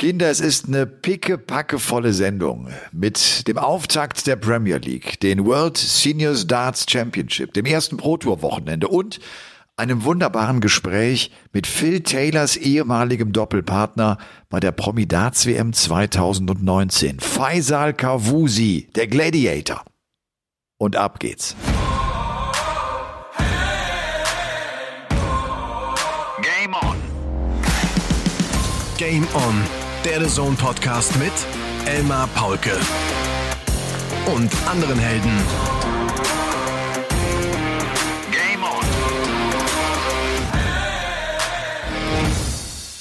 Kinder, es ist eine pickepackevolle Sendung mit dem Auftakt der Premier League, den World Seniors Darts Championship, dem ersten Pro Tour Wochenende und einem wunderbaren Gespräch mit Phil Taylors ehemaligem Doppelpartner bei der Promi Darts WM 2019, Faisal Kavusi, der Gladiator. Und ab geht's. Game on. Game on der The Zone Podcast mit Elmar Paulke und anderen Helden. Game on.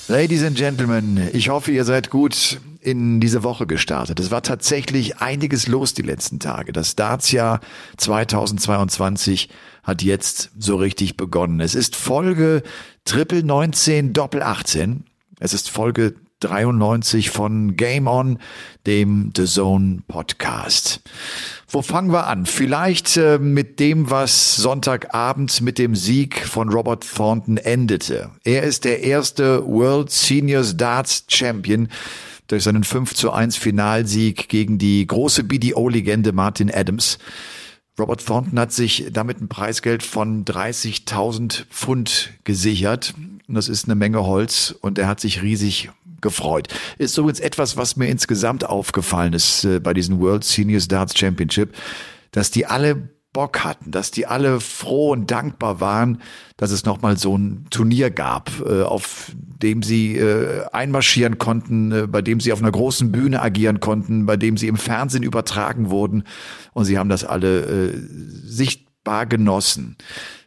Ladies and Gentlemen, ich hoffe, ihr seid gut in diese Woche gestartet. Es war tatsächlich einiges los die letzten Tage. Das Dartsjahr 2022 hat jetzt so richtig begonnen. Es ist Folge Triple 19 Doppel 18. Es ist Folge 93 von Game On, dem The Zone Podcast. Wo fangen wir an? Vielleicht äh, mit dem, was Sonntagabend mit dem Sieg von Robert Thornton endete. Er ist der erste World Seniors Darts Champion durch seinen 5 zu 1 Finalsieg gegen die große BDO-Legende Martin Adams. Robert Thornton hat sich damit ein Preisgeld von 30.000 Pfund gesichert. Das ist eine Menge Holz und er hat sich riesig gefreut. Ist übrigens etwas, was mir insgesamt aufgefallen ist äh, bei diesem World Seniors Darts Championship, dass die alle Bock hatten, dass die alle froh und dankbar waren, dass es nochmal so ein Turnier gab, äh, auf dem sie äh, einmarschieren konnten, äh, bei dem sie auf einer großen Bühne agieren konnten, bei dem sie im Fernsehen übertragen wurden und sie haben das alle äh, sichtbar genossen.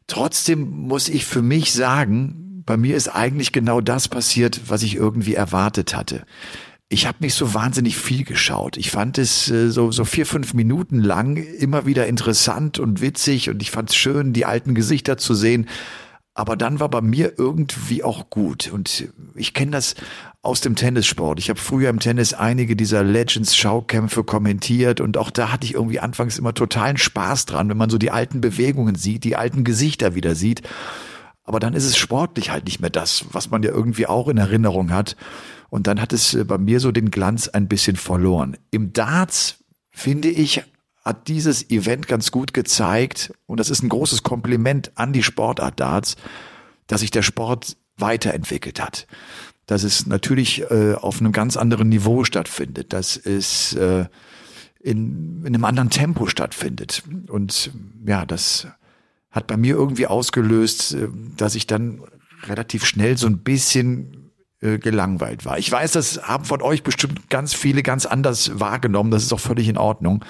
Trotzdem muss ich für mich sagen, bei mir ist eigentlich genau das passiert, was ich irgendwie erwartet hatte. Ich habe nicht so wahnsinnig viel geschaut. Ich fand es äh, so, so vier, fünf Minuten lang immer wieder interessant und witzig und ich fand es schön, die alten Gesichter zu sehen. Aber dann war bei mir irgendwie auch gut. Und ich kenne das aus dem Tennissport. Ich habe früher im Tennis einige dieser Legends-Schaukämpfe kommentiert und auch da hatte ich irgendwie anfangs immer totalen Spaß dran, wenn man so die alten Bewegungen sieht, die alten Gesichter wieder sieht. Aber dann ist es sportlich halt nicht mehr das, was man ja irgendwie auch in Erinnerung hat. Und dann hat es äh, bei mir so den Glanz ein bisschen verloren. Im Darts, finde ich, hat dieses Event ganz gut gezeigt, und das ist ein großes Kompliment an die Sportart Darts, dass sich der Sport weiterentwickelt hat. Dass es natürlich äh, auf einem ganz anderen Niveau stattfindet, dass es äh, in, in einem anderen Tempo stattfindet. Und ja, das hat bei mir irgendwie ausgelöst, äh, dass ich dann relativ schnell so ein bisschen äh, gelangweilt war. Ich weiß, das haben von euch bestimmt ganz viele ganz anders wahrgenommen. Das ist auch völlig in Ordnung.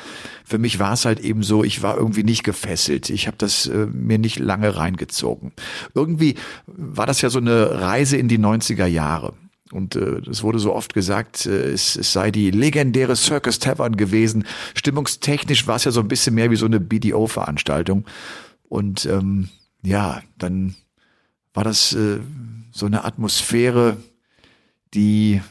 Für mich war es halt eben so, ich war irgendwie nicht gefesselt. Ich habe das äh, mir nicht lange reingezogen. Irgendwie war das ja so eine Reise in die 90er Jahre. Und äh, es wurde so oft gesagt, äh, es, es sei die legendäre Circus Tavern gewesen. Stimmungstechnisch war es ja so ein bisschen mehr wie so eine BDO-Veranstaltung. Und ähm, ja, dann war das äh, so eine Atmosphäre, die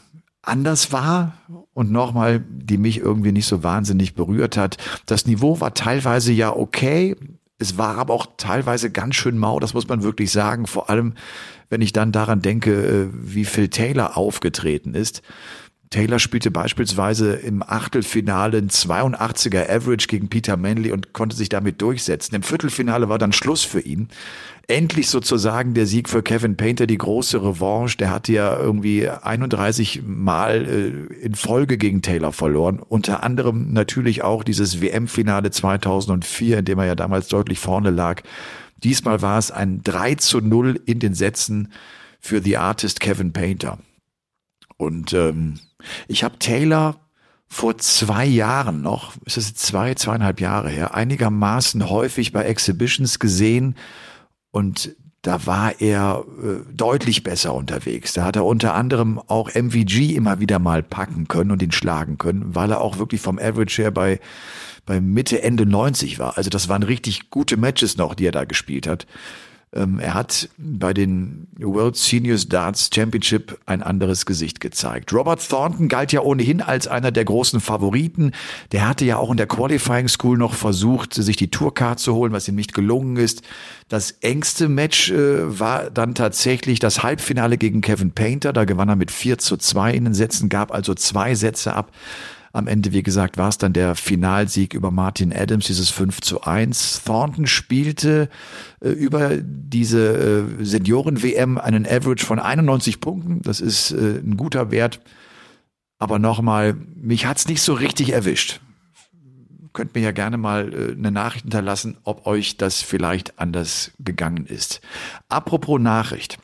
anders war und nochmal, die mich irgendwie nicht so wahnsinnig berührt hat. Das Niveau war teilweise ja okay. Es war aber auch teilweise ganz schön mau, das muss man wirklich sagen. Vor allem, wenn ich dann daran denke, äh, wie Phil Taylor aufgetreten ist. Taylor spielte beispielsweise im Achtelfinale ein 82er Average gegen Peter Manley und konnte sich damit durchsetzen. Im Viertelfinale war dann Schluss für ihn. Endlich sozusagen der Sieg für Kevin Painter, die große Revanche. Der hatte ja irgendwie 31 Mal äh, in Folge gegen Taylor verloren. Unter anderem natürlich auch dieses WM-Finale 2004, in dem er ja damals deutlich vorne lag. Diesmal war es ein 3 zu 0 in den Sätzen für The Artist Kevin Painter. Und ähm, ich habe Taylor vor zwei Jahren noch, ist es zwei, zweieinhalb Jahre her, einigermaßen häufig bei Exhibitions gesehen und da war er äh, deutlich besser unterwegs. Da hat er unter anderem auch MVG immer wieder mal packen können und ihn schlagen können, weil er auch wirklich vom Average her bei, bei Mitte, Ende 90 war. Also das waren richtig gute Matches noch, die er da gespielt hat. Ähm, er hat bei den World Seniors Darts Championship ein anderes Gesicht gezeigt. Robert Thornton galt ja ohnehin als einer der großen Favoriten. Der hatte ja auch in der Qualifying School noch versucht, sich die Tourcard zu holen, was ihm nicht gelungen ist. Das engste Match äh, war dann tatsächlich das Halbfinale gegen Kevin Painter. Da gewann er mit 4 zu 2 in den Sätzen, gab also zwei Sätze ab. Am Ende, wie gesagt, war es dann der Finalsieg über Martin Adams, dieses 5 zu 1. Thornton spielte äh, über diese äh, Senioren-WM einen Average von 91 Punkten. Das ist äh, ein guter Wert. Aber nochmal, mich hat's nicht so richtig erwischt. Könnt mir ja gerne mal äh, eine Nachricht hinterlassen, ob euch das vielleicht anders gegangen ist. Apropos Nachricht.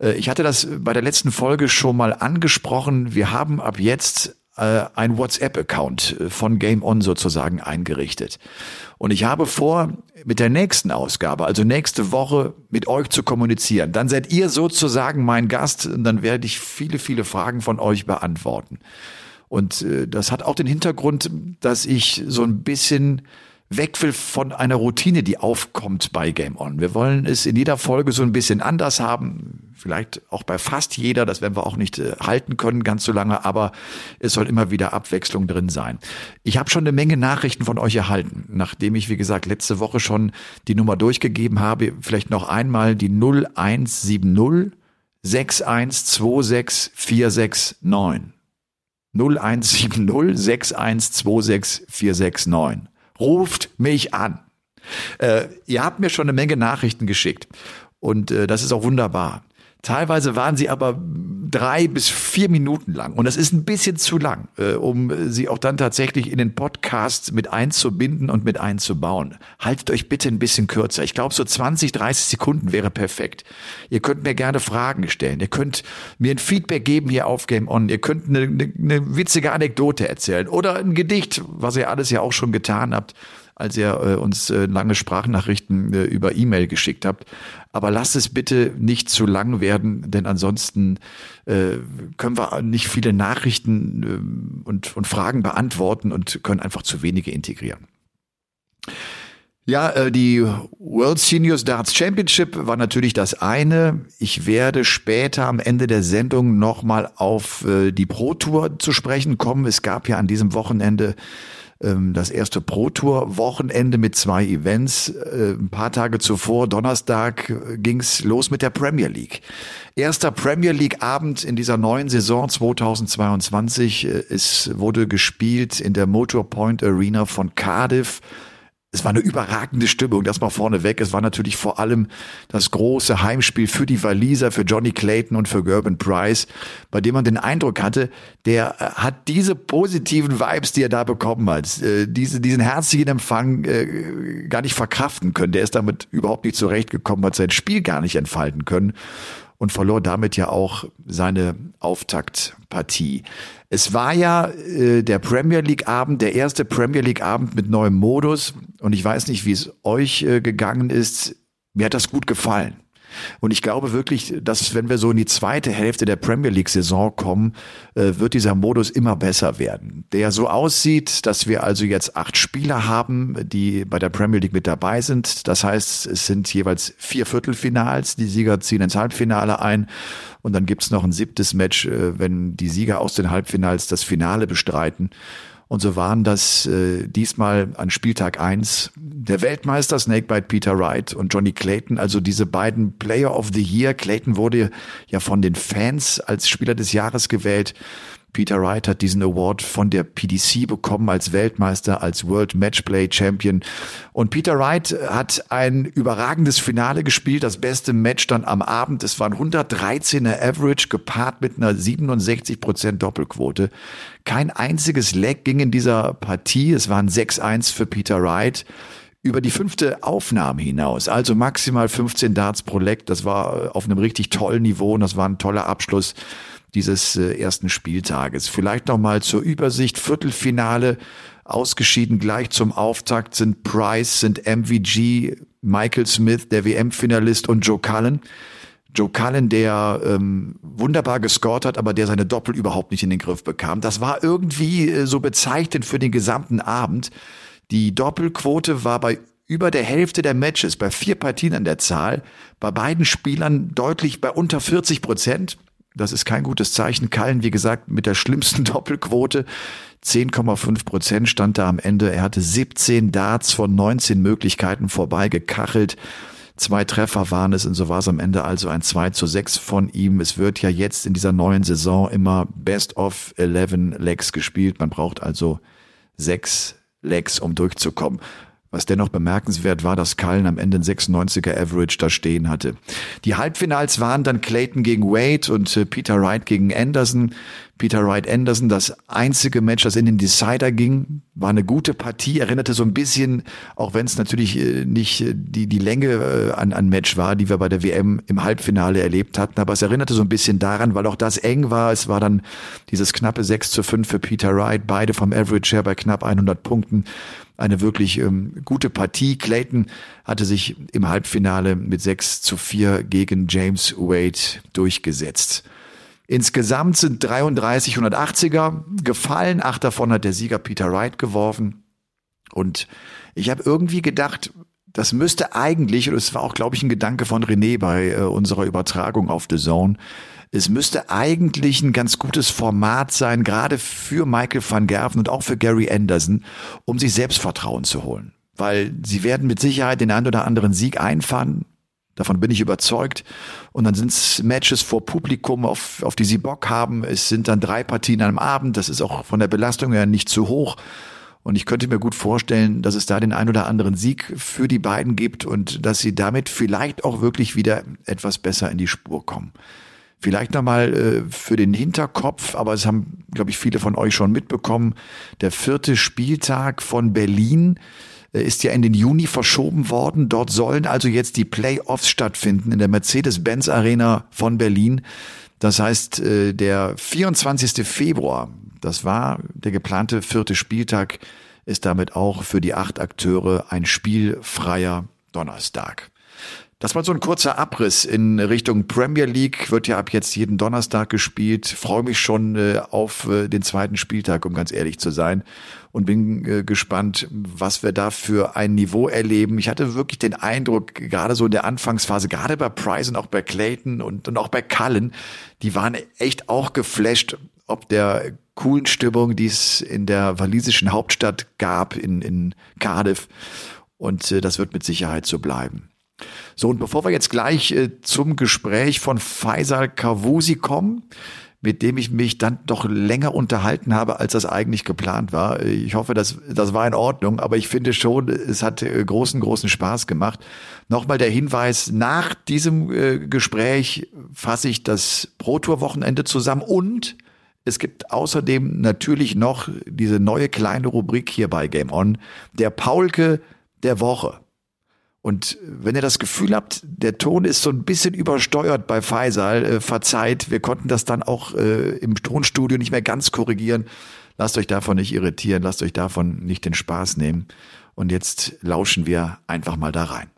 Äh, ich hatte das bei der letzten Folge schon mal angesprochen. Wir haben ab jetzt äh, ein WhatsApp-Account äh, von Game On sozusagen eingerichtet. Und ich habe vor, mit der nächsten Ausgabe, also nächste Woche, mit euch zu kommunizieren. Dann seid ihr sozusagen mein Gast und dann werde ich viele, viele Fragen von euch beantworten. Und äh, das hat auch den Hintergrund, dass ich so ein bisschen weg will von einer Routine, die aufkommt bei Game On. Wir wollen es in jeder Folge so ein bisschen anders haben, vielleicht auch bei fast jeder, das werden wir auch nicht äh, halten können ganz so lange, aber es soll immer wieder Abwechslung drin sein. Ich habe schon eine Menge Nachrichten von euch erhalten, nachdem ich, wie gesagt, letzte Woche schon die Nummer durchgegeben habe. Vielleicht noch einmal die 0170 6126 469. 0170 6126 469 ruft mich an. Äh, ihr habt mir schon eine Menge Nachrichten geschickt und äh, das ist auch wunderbar. Teilweise waren sie aber drei bis vier Minuten lang. Und das ist ein bisschen zu lang, äh, um sie auch dann tatsächlich in den Podcast mit einzubinden und mit einzubauen. Haltet euch bitte ein bisschen kürzer. Ich glaube, so 20, 30 Sekunden wäre perfekt. Ihr könnt mir gerne Fragen stellen. Ihr könnt mir ein Feedback geben hier auf Game On. Ihr könnt eine, eine, eine witzige Anekdote erzählen oder ein Gedicht, was ihr alles ja auch schon getan habt als ihr äh, uns äh, lange Sprachnachrichten äh, über E-Mail geschickt habt. Aber lasst es bitte nicht zu lang werden, denn ansonsten äh, können wir nicht viele Nachrichten äh, und, und Fragen beantworten und können einfach zu wenige integrieren. Ja, äh, die World Seniors Darts Championship war natürlich das eine. Ich werde später am Ende der Sendung nochmal auf äh, die Pro Tour zu sprechen kommen. Es gab ja an diesem Wochenende ähm, das erste Pro Tour Wochenende mit zwei Events. Äh, ein paar Tage zuvor, Donnerstag, äh, ging's los mit der Premier League. Erster Premier League Abend in dieser neuen Saison 2022. Äh, es wurde gespielt in der Motor Point Arena von Cardiff es war eine überragende Stimmung, das mal vorneweg. Es war natürlich vor allem das große Heimspiel für die Waliser, für Johnny Clayton und für Gerben Price, bei dem man den Eindruck hatte, der äh, hat diese positiven Vibes, die er da bekommen hat, äh, diese, diesen herzlichen Empfang äh, gar nicht verkraften können. Der ist damit überhaupt nicht zurechtgekommen, hat sein Spiel gar nicht entfalten können und verlor damit ja auch seine Auftaktpartie. Es war ja äh, der Premier League Abend, der erste Premier League Abend mit neuem Modus und ich weiß nicht, wie es euch äh, gegangen ist. Mir hat das gut gefallen. Und ich glaube wirklich, dass wenn wir so in die zweite Hälfte der Premier League-Saison kommen, äh, wird dieser Modus immer besser werden. Der so aussieht, dass wir also jetzt acht Spieler haben, die bei der Premier League mit dabei sind. Das heißt, es sind jeweils vier Viertelfinals. Die Sieger ziehen ins Halbfinale ein. Und dann gibt's noch ein siebtes Match, äh, wenn die Sieger aus den Halbfinals das Finale bestreiten. Und so waren das äh, diesmal an Spieltag eins der Weltmeister Snakebite Peter Wright und Johnny Clayton, also diese beiden Player of the Year. Clayton wurde ja von den Fans als Spieler des Jahres gewählt. Peter Wright hat diesen Award von der PDC bekommen als Weltmeister, als World Matchplay Champion. Und Peter Wright hat ein überragendes Finale gespielt, das beste Match dann am Abend. Es waren 113er Average gepaart mit einer 67 Prozent Doppelquote. Kein einziges Leg ging in dieser Partie. Es waren 6-1 für Peter Wright über die fünfte Aufnahme hinaus, also maximal 15 Darts pro Leg. Das war auf einem richtig tollen Niveau und das war ein toller Abschluss dieses äh, ersten Spieltages. Vielleicht noch mal zur Übersicht. Viertelfinale ausgeschieden gleich zum Auftakt sind Price, sind MVG, Michael Smith, der WM-Finalist und Joe Cullen. Joe Cullen, der ähm, wunderbar gescored hat, aber der seine Doppel überhaupt nicht in den Griff bekam. Das war irgendwie äh, so bezeichnend für den gesamten Abend. Die Doppelquote war bei über der Hälfte der Matches, bei vier Partien an der Zahl, bei beiden Spielern deutlich bei unter 40 Prozent. Das ist kein gutes Zeichen. Kallen, wie gesagt, mit der schlimmsten Doppelquote. 10,5 Prozent stand da am Ende. Er hatte 17 Darts von 19 Möglichkeiten vorbei gekachelt. Zwei Treffer waren es und so war es am Ende also ein 2 zu 6 von ihm. Es wird ja jetzt in dieser neuen Saison immer Best of 11 Legs gespielt. Man braucht also sechs Legs, um durchzukommen. Was dennoch bemerkenswert war, dass Cullen am Ende ein 96er Average da stehen hatte. Die Halbfinals waren dann Clayton gegen Wade und äh, Peter Wright gegen Anderson. Peter Wright Anderson, das einzige Match, das in den Decider ging, war eine gute Partie, erinnerte so ein bisschen, auch wenn es natürlich äh, nicht äh, die, die Länge an, an Match war, die wir bei der WM im Halbfinale erlebt hatten, aber es erinnerte so ein bisschen daran, weil auch das eng war. Es war dann dieses knappe 6 zu 5 für Peter Wright, beide vom Average her bei knapp 100 Punkten eine wirklich ähm, gute Partie. Clayton hatte sich im Halbfinale mit 6 zu 4 gegen James Wade durchgesetzt. Insgesamt sind 33 180er gefallen. Acht davon hat der Sieger Peter Wright geworfen. Und ich habe irgendwie gedacht, das müsste eigentlich, und es war auch, glaube ich, ein Gedanke von René bei äh, unserer Übertragung auf The Zone, es müsste eigentlich ein ganz gutes Format sein, gerade für Michael van Gerven und auch für Gary Anderson, um sich Selbstvertrauen zu holen. Weil sie werden mit Sicherheit den einen oder anderen Sieg einfahren. Davon bin ich überzeugt. Und dann sind es Matches vor Publikum, auf, auf die sie Bock haben. Es sind dann drei Partien am Abend. Das ist auch von der Belastung her nicht zu hoch. Und ich könnte mir gut vorstellen, dass es da den ein oder anderen Sieg für die beiden gibt und dass sie damit vielleicht auch wirklich wieder etwas besser in die Spur kommen. Vielleicht nochmal äh, für den Hinterkopf, aber es haben, glaube ich, viele von euch schon mitbekommen, der vierte Spieltag von Berlin äh, ist ja in den Juni verschoben worden. Dort sollen also jetzt die Playoffs stattfinden in der Mercedes-Benz Arena von Berlin. Das heißt, äh, der 24. Februar, das war der geplante vierte Spieltag, ist damit auch für die acht Akteure ein spielfreier Donnerstag. Das war so ein kurzer Abriss in Richtung Premier League. Wird ja ab jetzt jeden Donnerstag gespielt. Freue mich schon äh, auf äh, den zweiten Spieltag, um ganz ehrlich zu sein. Und bin äh, gespannt, was wir da für ein Niveau erleben. Ich hatte wirklich den Eindruck, gerade so in der Anfangsphase, gerade bei Price und auch bei Clayton und, und auch bei Cullen, die waren echt auch geflasht, ob der coolen Stimmung, die es in der walisischen Hauptstadt gab, in, in Cardiff. Und das wird mit Sicherheit so bleiben. So, und bevor wir jetzt gleich äh, zum Gespräch von Faisal Kavusi kommen, mit dem ich mich dann doch länger unterhalten habe, als das eigentlich geplant war. Ich hoffe, das, das war in Ordnung, aber ich finde schon, es hat äh, großen, großen Spaß gemacht. Nochmal der Hinweis, nach diesem äh, Gespräch fasse ich das Pro-Tour-Wochenende zusammen und es gibt außerdem natürlich noch diese neue kleine Rubrik hier bei Game On, der Paulke der Woche. Und wenn ihr das Gefühl habt, der Ton ist so ein bisschen übersteuert bei Faisal, äh, verzeiht, wir konnten das dann auch äh, im Tonstudio nicht mehr ganz korrigieren. Lasst euch davon nicht irritieren, lasst euch davon nicht den Spaß nehmen. Und jetzt lauschen wir einfach mal da rein.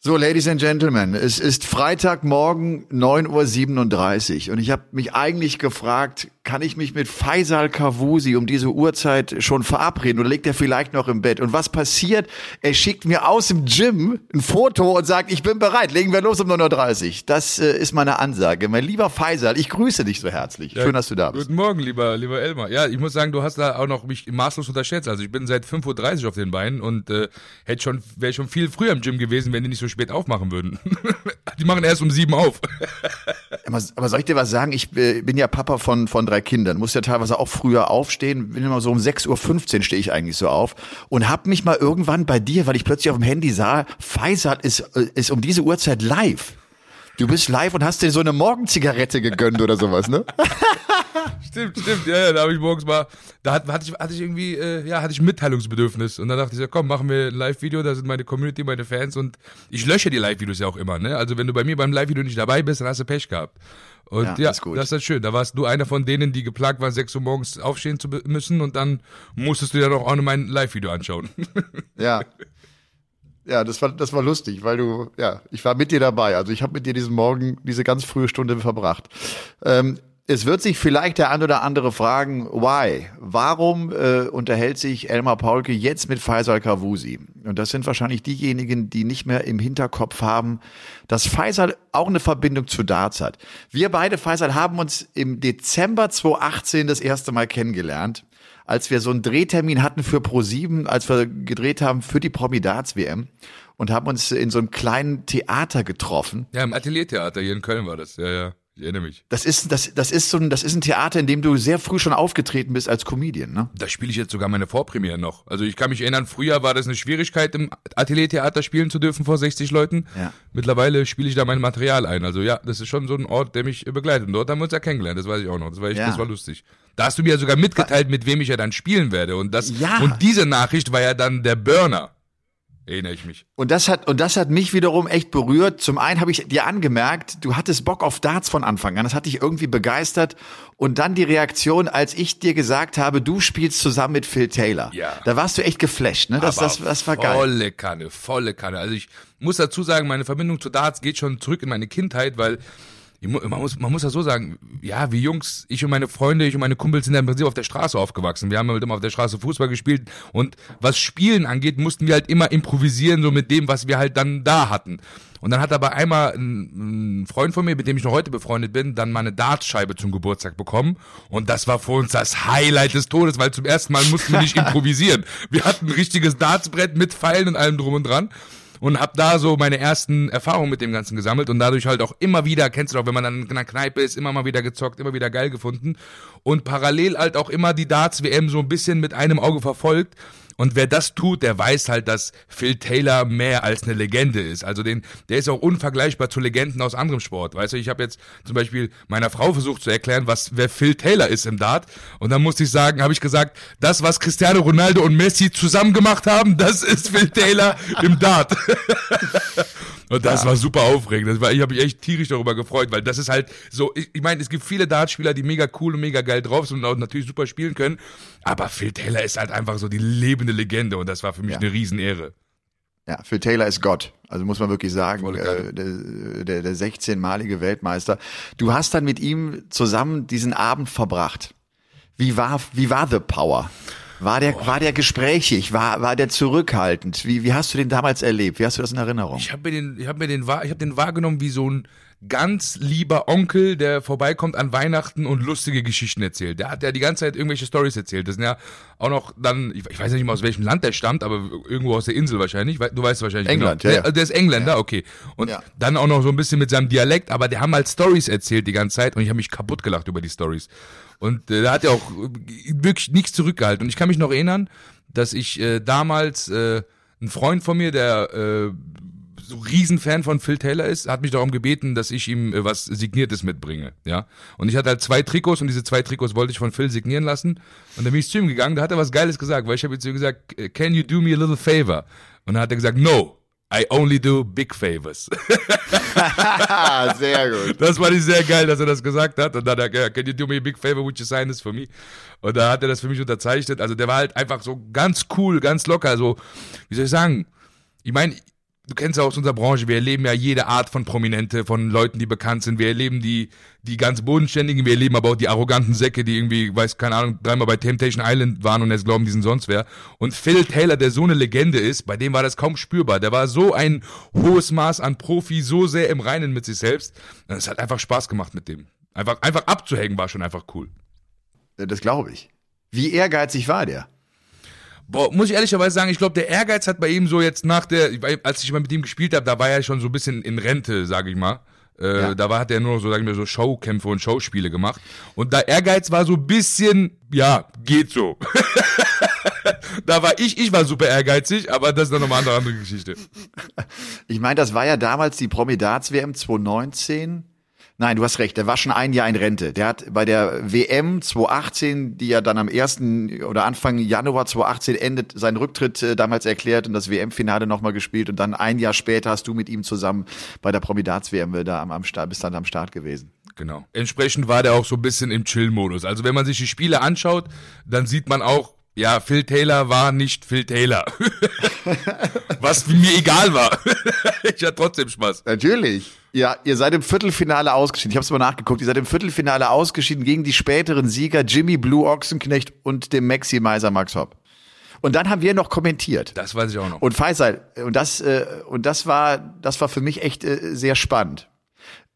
So, Ladies and Gentlemen, es ist Freitagmorgen 9.37 Uhr und ich habe mich eigentlich gefragt, kann ich mich mit Faisal Kavusi um diese Uhrzeit schon verabreden oder liegt er vielleicht noch im Bett? Und was passiert? Er schickt mir aus dem Gym ein Foto und sagt, ich bin bereit, legen wir los um 9.30 Uhr. Das äh, ist meine Ansage. Mein lieber Faisal, ich grüße dich so herzlich. Ja, Schön, dass du da bist. Guten Morgen, lieber, lieber Elmar. Ja, ich muss sagen, du hast da auch noch mich maßlos unterschätzt. Also ich bin seit 5.30 Uhr auf den Beinen und äh, hätte schon, wäre schon viel früher im Gym gewesen, wenn die nicht so spät aufmachen würden. die machen erst um sieben auf. aber soll ich dir was sagen? Ich äh, bin ja Papa von, von drei drei Kindern, muss ja teilweise auch früher aufstehen. Bin immer so um 6.15 Uhr stehe ich eigentlich so auf und hab mich mal irgendwann bei dir, weil ich plötzlich auf dem Handy sah, Pfizer ist, äh, ist um diese Uhrzeit live. Du bist live und hast dir so eine Morgenzigarette gegönnt oder sowas, ne? stimmt, stimmt. Ja, ja, da habe ich morgens mal, da hatte, hatte, ich, hatte ich irgendwie, äh, ja, hatte ich Mitteilungsbedürfnis. Und dann dachte ich, ja, komm, machen wir ein Live-Video, da sind meine Community, meine Fans und ich lösche die Live-Videos ja auch immer, ne? Also wenn du bei mir beim Live-Video nicht dabei bist, dann hast du Pech gehabt. Und ja, ja das, ist das ist schön. Da warst du einer von denen, die geplagt waren, 6 Uhr morgens aufstehen zu müssen und dann musstest du ja doch auch noch mein Live-Video anschauen. Ja. Ja, das war, das war lustig, weil du, ja, ich war mit dir dabei. Also ich habe mit dir diesen Morgen, diese ganz frühe Stunde verbracht. Ähm, Es wird sich vielleicht der ein oder andere fragen, why? Warum äh, unterhält sich Elmar Paulke jetzt mit Faisal Kavusi? Und das sind wahrscheinlich diejenigen, die nicht mehr im Hinterkopf haben, dass Faisal auch eine Verbindung zu Darts hat. Wir beide, Faisal, haben uns im Dezember 2018 das erste Mal kennengelernt, als wir so einen Drehtermin hatten für Pro7, als wir gedreht haben für die Promi Darts WM und haben uns in so einem kleinen Theater getroffen. Ja, im Ateliertheater hier in Köln war das, ja, ja. Ich erinnere mich. Das ist, das, das ist so ein, das ist ein Theater, in dem du sehr früh schon aufgetreten bist als Comedian, ne? Da spiele ich jetzt sogar meine Vorpremiere noch. Also ich kann mich erinnern, früher war das eine Schwierigkeit, im Ateliertheater spielen zu dürfen vor 60 Leuten. Ja. Mittlerweile spiele ich da mein Material ein. Also ja, das ist schon so ein Ort, der mich begleitet. Und dort haben wir uns ja kennengelernt, das weiß ich auch noch. Das war, echt, Ja. das war lustig. Da hast du mir ja sogar mitgeteilt, mit wem ich ja dann spielen werde. Und das, Ja. und diese Nachricht war ja dann der Burner. Erinnere ich mich. Und das hat, und das hat mich wiederum echt berührt. Zum einen habe ich dir angemerkt, du hattest Bock auf Darts von Anfang an. Das hat dich irgendwie begeistert. Und dann die Reaktion, als ich dir gesagt habe, du spielst zusammen mit Phil Taylor. Ja. Da warst du echt geflasht, ne? Das, Aber das, das war geil. Volle Kanne, volle Kanne. Also ich muss dazu sagen, meine Verbindung zu Darts geht schon zurück in meine Kindheit, weil man muss, man muss ja so sagen, ja, wie Jungs, ich und meine Freunde, ich und meine Kumpels sind ja im Prinzip auf der Straße aufgewachsen. Wir haben halt immer auf der Straße Fußball gespielt und was Spielen angeht, mussten wir halt immer improvisieren, so mit dem, was wir halt dann da hatten. Und dann hat aber einmal ein, ein Freund von mir, mit dem ich noch heute befreundet bin, dann mal eine Dartscheibe zum Geburtstag bekommen. Und das war für uns das Highlight des Todes, weil zum ersten Mal mussten wir nicht improvisieren. Wir hatten ein richtiges Dartsbrett mit Pfeilen und allem drum und dran. Und hab da so meine ersten Erfahrungen mit dem Ganzen gesammelt und dadurch halt auch immer wieder, kennst du doch, wenn man dann in einer Kneipe ist, immer mal wieder gezockt, immer wieder geil gefunden und parallel halt auch immer die Darts-WM so ein bisschen mit einem Auge verfolgt. Und wer das tut, der weiß halt, dass Phil Taylor mehr als eine Legende ist. Also den, der ist auch unvergleichbar zu Legenden aus anderem Sport. Weißt du, ich habe jetzt zum Beispiel meiner Frau versucht zu erklären, was wer Phil Taylor ist im Dart. Und dann musste ich sagen, habe ich gesagt, das, was Cristiano Ronaldo und Messi zusammen gemacht haben, das ist Phil Taylor im Dart. Und das war super aufregend. Das war, ich habe mich echt tierisch darüber gefreut, weil das ist halt so, ich, ich meine, es gibt viele Dartspieler, die mega cool und mega geil drauf sind und auch natürlich super spielen können. Aber Phil Taylor ist halt einfach so die lebende Legende und das war für mich Ja. eine Riesenehre. Ja, Phil Taylor ist Gott. Also muss man wirklich sagen, äh, der, der, der 16-malige Weltmeister. Du hast dann mit ihm zusammen diesen Abend verbracht. Wie war, wie war The Power? War der, war der gesprächig? War, war der zurückhaltend? Wie, wie hast du den damals erlebt? Wie hast du das in Erinnerung? Ich habe mir den, ich habe mir den, ich habe den wahrgenommen wie so ein ganz lieber Onkel, der vorbeikommt an Weihnachten und lustige Geschichten erzählt. Der hat ja die ganze Zeit irgendwelche Stories erzählt. Das sind ja auch noch dann, ich, ich weiß nicht mal aus welchem Land der stammt, aber irgendwo aus der Insel wahrscheinlich. Du weißt wahrscheinlich England, genau. ja, ja. Der, der ist Engländer, okay. Und Ja. dann auch noch so ein bisschen mit seinem Dialekt, aber der haben halt Stories erzählt die ganze Zeit und ich habe mich kaputt gelacht über die Stories. Und äh, da hat er auch wirklich nichts zurückgehalten. Und ich kann mich noch erinnern, dass ich äh, damals äh, ein Freund von mir, der äh, so Riesenfan von Phil Taylor ist, hat mich darum gebeten, dass ich ihm äh, was Signiertes mitbringe, ja. Und ich hatte halt zwei Trikots und diese zwei Trikots wollte ich von Phil signieren lassen. Und dann bin ich zu ihm gegangen, da hat er was Geiles gesagt, weil ich habe zu ihm gesagt, can you do me a little favor? Und dann hat er gesagt, no, I only do big favors. Sehr gut. Das fand ich sehr geil, dass er das gesagt hat. Und dann hat er gesagt, can you do me a big favor, would you sign this for me? Und da hat er das für mich unterzeichnet. Also der war halt einfach so ganz cool, ganz locker. So, wie soll ich sagen? Ich meine, du kennst ja aus unserer Branche, wir erleben ja jede Art von Prominente, von Leuten, die bekannt sind. Wir erleben die, die ganz Bodenständigen, wir erleben aber auch die arroganten Säcke, die irgendwie, weiß keine Ahnung, dreimal bei Temptation Island waren und jetzt glauben, die sind sonst wer. Und Phil Taylor, der so eine Legende ist, bei dem war das kaum spürbar. Der war so ein hohes Maß an Profi, so sehr im Reinen mit sich selbst. Es hat einfach Spaß gemacht mit dem. Einfach, einfach abzuhängen war schon einfach cool. Das glaube ich. Wie ehrgeizig war der? Boah, muss ich ehrlicherweise sagen, ich glaube, der Ehrgeiz hat bei ihm so jetzt nach der, als ich mal mit ihm gespielt habe, da war er schon so ein bisschen in Rente, sage ich mal. Äh, Ja. Da war, hat er nur so, sagen wir, so Showkämpfe und Showspiele gemacht. Und da Ehrgeiz war so ein bisschen, ja, geht so. da war ich, ich war super ehrgeizig, aber das ist dann nochmal eine andere Geschichte. Ich meine, das war ja damals die Promi-Darts-WM 2019. Nein, du hast recht, der war schon ein Jahr in Rente. Der hat bei der WM 2018, die ja dann am 1. oder Anfang Januar 2018 endet, seinen Rücktritt äh, damals erklärt und das WM-Finale nochmal gespielt. Und dann ein Jahr später hast du mit ihm zusammen bei der Promi-Darts-WM da am, am Start, bist dann am Start gewesen. Genau. Entsprechend war der auch so ein bisschen im Chill-Modus. Also wenn man sich die Spiele anschaut, dann sieht man auch, ja, Phil Taylor war nicht Phil Taylor. Was mir egal war. ich hatte trotzdem Spaß. Natürlich. Ja, ihr seid im Viertelfinale ausgeschieden. Ich habe es mal nachgeguckt. Ihr seid im Viertelfinale ausgeschieden gegen die späteren Sieger Jimmy Blue Ochsenknecht und dem Maximizer Max Hopp. Und dann haben wir noch kommentiert. Das weiß ich auch noch. Und Faisal, und das, äh, und das war, das war für mich echt äh, sehr spannend.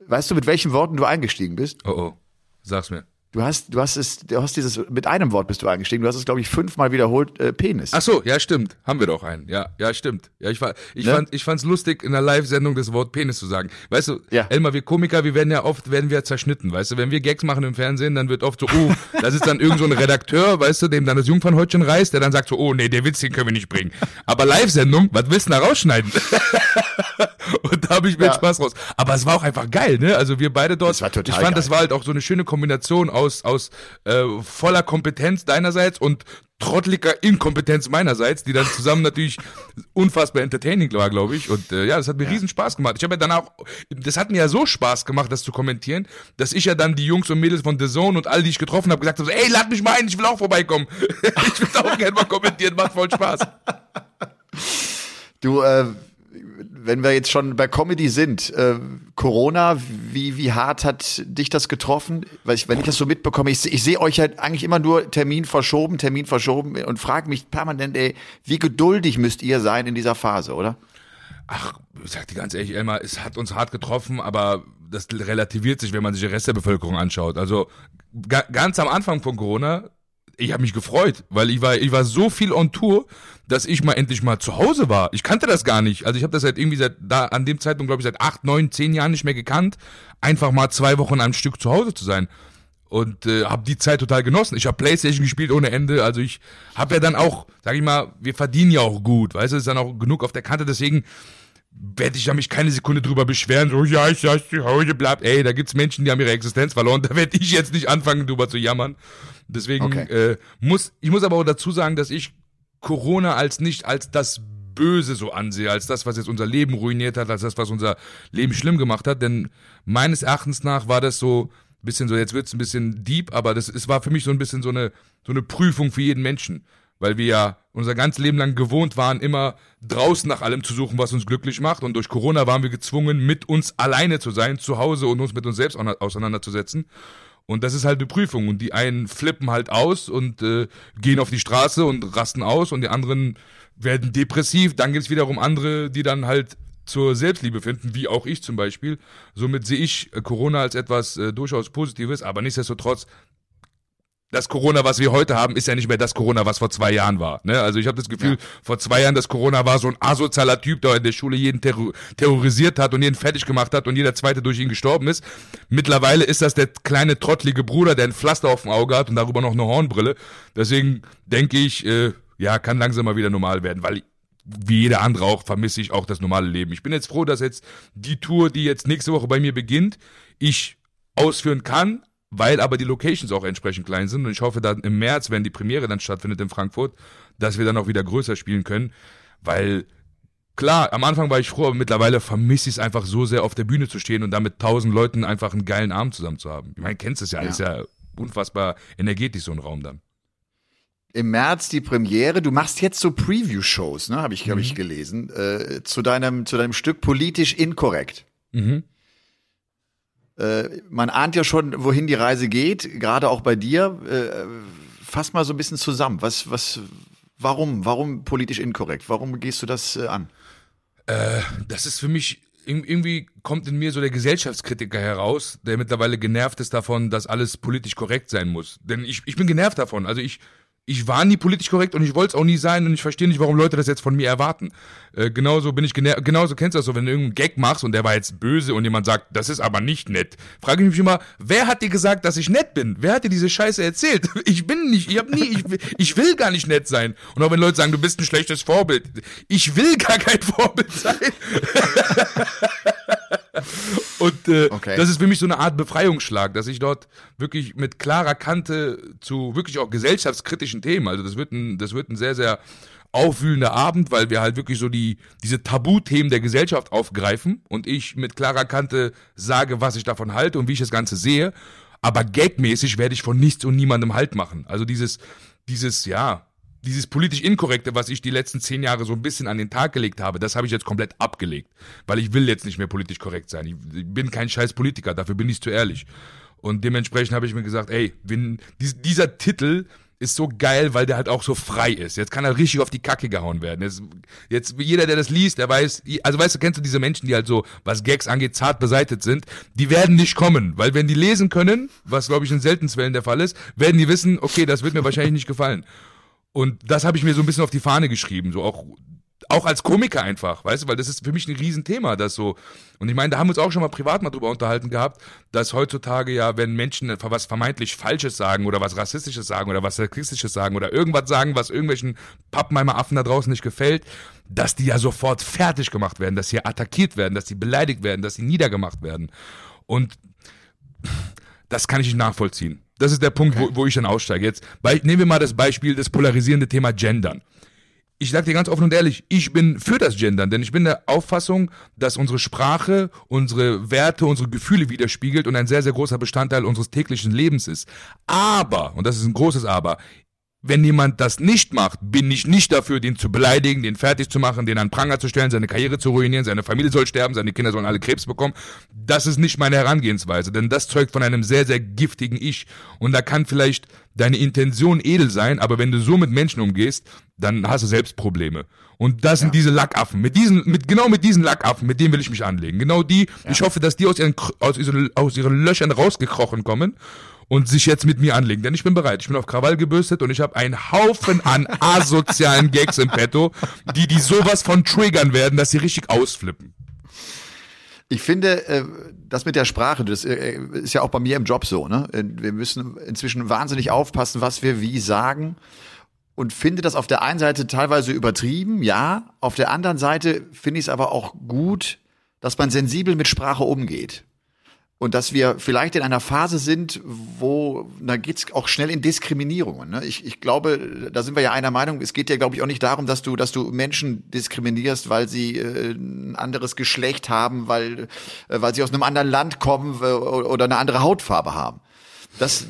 Weißt du, mit welchen Worten du eingestiegen bist? Oh oh. Sag's mir. Du hast, du hast es, du hast dieses, mit einem Wort bist du eingestiegen. Du hast es, glaube ich, fünfmal wiederholt, äh, Penis. Ach so, ja, stimmt. Haben wir doch einen. Ja, ja, stimmt. Ja, ich, war, ich, Ne? fand, ich fand's lustig, in der Live-Sendung das Wort Penis zu sagen. Weißt du, Ja. Elmar, wir Komiker, wir werden ja oft, werden wir zerschnitten, weißt du. Wenn wir Gags machen im Fernsehen, dann wird oft so, oh, das ist dann irgend so ein Redakteur, weißt du, dem dann das Jungfernhäutchen reißt, der dann sagt so, oh, nee, der Witz, den können wir nicht bringen. Aber Live-Sendung, was willst du da rausschneiden? Habe ich mir Ja. Spaß raus. Aber es war auch einfach geil, ne? Also wir beide dort. Das war total ich fand, geil. das war halt auch so eine schöne Kombination aus, aus äh, voller Kompetenz deinerseits und trottliger Inkompetenz meinerseits, die dann zusammen natürlich unfassbar entertaining war, glaube ich. Und äh, ja, das hat mir riesen Spaß gemacht. Ich habe ja dann auch, das hat mir ja so Spaß gemacht, das zu kommentieren, dass ich ja dann die Jungs und Mädels von The Zone und all die ich getroffen habe, gesagt habe, so, ey, lad mich mal ein, ich will auch vorbeikommen. ich will auch gerne mal kommentieren, macht voll Spaß. Du, äh, wenn wir jetzt schon bei Comedy sind, äh, Corona, wie, wie hart hat dich das getroffen? Weil ich, wenn ich das so mitbekomme, ich, ich sehe euch halt eigentlich immer nur Termin verschoben, Termin verschoben und frage mich permanent, ey, wie geduldig müsst ihr sein in dieser Phase, oder? Ach, ich sag dir ganz ehrlich, Elmar, es hat uns hart getroffen, aber das relativiert sich, wenn man sich den Rest der Bevölkerung anschaut. Also ga, ganz am Anfang von Corona, ich habe mich gefreut, weil ich war, ich war so viel on Tour, dass ich mal endlich mal zu Hause war. Ich kannte das gar nicht. Also ich habe das seit irgendwie seit da an dem Zeitpunkt, glaube ich, seit acht, neun, zehn Jahren nicht mehr gekannt, einfach mal zwei Wochen am Stück zu Hause zu sein und äh, habe die Zeit total genossen. Ich habe Playstation gespielt ohne Ende, also ich habe ja dann auch, sag ich mal, wir verdienen ja auch gut, weißt du, ist dann auch genug auf der Kante, deswegen werde ich ja mich keine Sekunde drüber beschweren, so, ja, ich saß zu Hause, bleibt, ey, da gibt's Menschen, die haben ihre Existenz verloren, da werde ich jetzt nicht anfangen, drüber zu jammern. Deswegen Okay. äh, muss, ich muss aber auch dazu sagen, dass ich Corona als nicht als das Böse so ansehe, als das, was jetzt unser Leben ruiniert hat, als das, was unser Leben schlimm gemacht hat, denn meines Erachtens nach war das so ein bisschen so, jetzt wird's ein bisschen deep, aber das, es war für mich so ein bisschen so eine, so eine Prüfung für jeden Menschen weil wir ja unser ganzes Leben lang gewohnt waren, immer draußen nach allem zu suchen, was uns glücklich macht. Und durch Corona waren wir gezwungen, mit uns alleine zu sein, zu Hause und uns mit uns selbst au- auseinanderzusetzen. Und das ist halt eine Prüfung. Und die einen flippen halt aus und äh, gehen auf die Straße und rasten aus und die anderen werden depressiv. Dann gibt's wiederum andere, die dann halt zur Selbstliebe finden, wie auch ich zum Beispiel. Somit sehe ich Corona als etwas äh, durchaus Positives, aber nichtsdestotrotz das Corona, was wir heute haben, ist ja nicht mehr das Corona, was vor zwei Jahren war. Ne? Also ich habe das Gefühl, vor zwei Jahren das Corona war so ein asozialer Typ, der in der Schule jeden terror terrorisiert hat und jeden fertig gemacht hat und jeder zweite durch ihn gestorben ist. Mittlerweile ist das der kleine trottlige Bruder, der ein Pflaster auf dem Auge hat und darüber noch eine Hornbrille. Deswegen denke ich, äh, ja, kann langsam mal wieder normal werden, weil wie jeder andere auch vermisse ich auch das normale Leben. Ich bin jetzt froh, dass jetzt die Tour, die jetzt nächste Woche bei mir beginnt, ich ausführen kann, weil aber die Locations auch entsprechend klein sind und ich hoffe dann im März, wenn die Premiere dann stattfindet in Frankfurt, dass wir dann auch wieder größer spielen können, weil klar, am Anfang war ich froh, aber mittlerweile vermisse ich es einfach so sehr auf der Bühne zu stehen und dann mit tausend Leuten einfach einen geilen Abend zusammen zu haben. Ich meine, kennst es ja, Ja. ist ja unfassbar energetisch so ein Raum dann. Im März die Premiere. Du machst jetzt so Preview-Shows, ne? Habe ich, hab ich gelesen. Äh, zu deinem, zu deinem Stück politisch inkorrekt. Mhm. Äh, man ahnt ja schon, wohin die Reise geht, gerade auch bei dir. Äh, fass mal so ein bisschen zusammen. Was, was, warum, warum politisch inkorrekt? Warum gehst du das äh, an? das ist für mich ir- irgendwie kommt in mir so der Gesellschaftskritiker heraus, der mittlerweile genervt ist davon, dass alles politisch korrekt sein muss. Denn ich, ich bin genervt davon. Also ich, ich war nie politisch korrekt und ich wollte es auch nie sein und ich verstehe nicht, warum Leute das jetzt von mir erwarten. Äh, genauso bin ich genauso kennst du das so, wenn du irgendeinen Gag machst und der war jetzt böse und jemand sagt, das ist aber nicht nett. Frage ich mich immer, wer hat dir gesagt, dass ich nett bin? Wer hat dir diese Scheiße erzählt? Ich bin nicht, ich hab nie, ich, ich will gar nicht nett sein. Und auch wenn Leute sagen, du bist ein schlechtes Vorbild. Ich will gar kein Vorbild sein. Und äh, Okay. das ist für mich so eine Art Befreiungsschlag, dass ich dort wirklich mit klarer Kante zu wirklich auch gesellschaftskritischen Themen, also das wird ein, das wird ein sehr, sehr aufwühlender Abend, weil wir halt wirklich so die, diese Tabuthemen der Gesellschaft aufgreifen und ich mit klarer Kante sage, was ich davon halte und wie ich das Ganze sehe. Aber gagmäßig werde ich von nichts und niemandem Halt machen. Also dieses, dieses, ja, dieses politisch Inkorrekte, was ich die letzten zehn Jahre so ein bisschen an den Tag gelegt habe, das habe ich jetzt komplett abgelegt. Weil ich will jetzt nicht mehr politisch korrekt sein. Ich, bin kein scheiß Politiker, dafür bin ich zu ehrlich. Und dementsprechend habe ich mir gesagt, ey, wenn dies, dieser Titel ist so geil, weil der halt auch so frei ist. Jetzt kann er richtig auf die Kacke gehauen werden. Jetzt, jetzt jeder, der das liest, der weiß, also weißt du, kennst du diese Menschen, die halt so, was Gags angeht, zart beseitet sind, die werden nicht kommen, weil wenn die lesen können, was glaube ich in seltenen Fällen der Fall ist, werden die wissen, okay, das wird mir wahrscheinlich nicht gefallen. Und das habe ich mir so ein bisschen auf die Fahne geschrieben, so auch auch als Komiker einfach, weißt du, weil das ist für mich ein Riesenthema, das so. Und ich meine, da haben wir uns auch schon mal privat mal drüber unterhalten gehabt, dass heutzutage ja, wenn Menschen was vermeintlich Falsches sagen oder was Rassistisches sagen oder was Sexistisches sagen oder irgendwas sagen, was irgendwelchen Pappenheimer-Affen da draußen nicht gefällt, dass die ja sofort fertig gemacht werden, dass sie attackiert werden, dass sie beleidigt werden, dass sie niedergemacht werden. Und das kann ich nicht nachvollziehen. Das ist der Punkt, okay. wo, wo ich dann aussteige. Jetzt nehmen wir mal das Beispiel, das polarisierende Thema Gendern ich sage dir ganz offen und ehrlich, ich bin für das Gendern, denn ich bin der Auffassung, dass unsere Sprache, unsere Werte, unsere Gefühle widerspiegelt und ein sehr, sehr großer Bestandteil unseres täglichen Lebens ist. Aber, und das ist ein großes Aber, wenn jemand das nicht macht, bin ich nicht dafür, den zu beleidigen, den fertig zu machen, den an Pranger zu stellen, seine Karriere zu ruinieren, seine Familie soll sterben, seine Kinder sollen alle Krebs bekommen. Das ist nicht meine Herangehensweise, denn das zeugt von einem sehr, sehr giftigen Ich. Und da kann vielleicht deine Intention edel sein, aber wenn du so mit Menschen umgehst, dann hast du selbst Probleme. Und das sind diese Lackaffen. Mit diesen, mit, genau mit diesen Lackaffen, mit denen will ich mich anlegen. Genau die, ja. ich hoffe, dass die aus ihren, aus ihren, aus ihren Löchern rausgekrochen kommen und sich jetzt mit mir anlegen. Denn ich bin bereit. Ich bin auf Krawall gebürstet und ich habe einen Haufen an asozialen Gags im Petto, die die sowas von triggern werden, dass sie richtig ausflippen. Ich finde, äh, das mit der Sprache, das äh, ist ja auch bei mir im Job so. Ne? Äh, wir müssen inzwischen wahnsinnig aufpassen, was wir wie sagen. Und finde das auf der einen Seite teilweise übertrieben, ja. Auf der anderen Seite finde ich es aber auch gut, dass man sensibel mit Sprache umgeht und dass wir vielleicht in einer Phase sind, wo da geht's auch schnell in Diskriminierungen. Ne? Ich, ich glaube, da sind wir ja einer Meinung. Es geht ja, glaube ich, auch nicht darum, dass du, dass du Menschen diskriminierst, weil sie äh, ein anderes Geschlecht haben, weil, äh, weil sie aus einem anderen Land kommen äh, oder eine andere Hautfarbe haben. Das,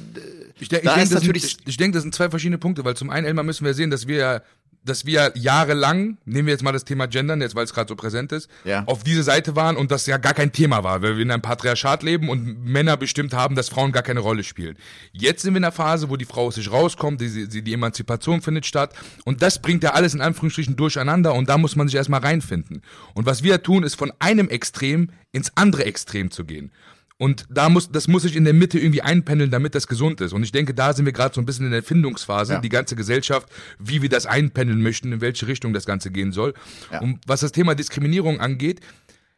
ich, de da ich denke, natürlich. Sind, ich, denke, das sind zwei verschiedene Punkte, weil zum einen, Elmar, müssen wir sehen, dass wir ja dass wir jahrelang, nehmen wir jetzt mal das Thema Gendern, jetzt weil es gerade so präsent ist, ja. auf diese Seite waren und das ja gar kein Thema war, weil wir in einem Patriarchat leben und Männer bestimmt haben, dass Frauen gar keine Rolle spielen. Jetzt sind wir in einer Phase, wo die Frau aus sich rauskommt, die, die, die Emanzipation findet statt und das bringt ja alles in Anführungsstrichen durcheinander und da muss man sich erstmal reinfinden. Und was wir tun, ist von einem Extrem ins andere Extrem zu gehen. Und da muss, das muss sich in der Mitte irgendwie einpendeln, damit das gesund ist. Und ich denke, da sind wir gerade so ein bisschen in der Findungsphase, ja. die ganze Gesellschaft, wie wir das einpendeln möchten, in welche Richtung das Ganze gehen soll. Ja. Und was das Thema Diskriminierung angeht,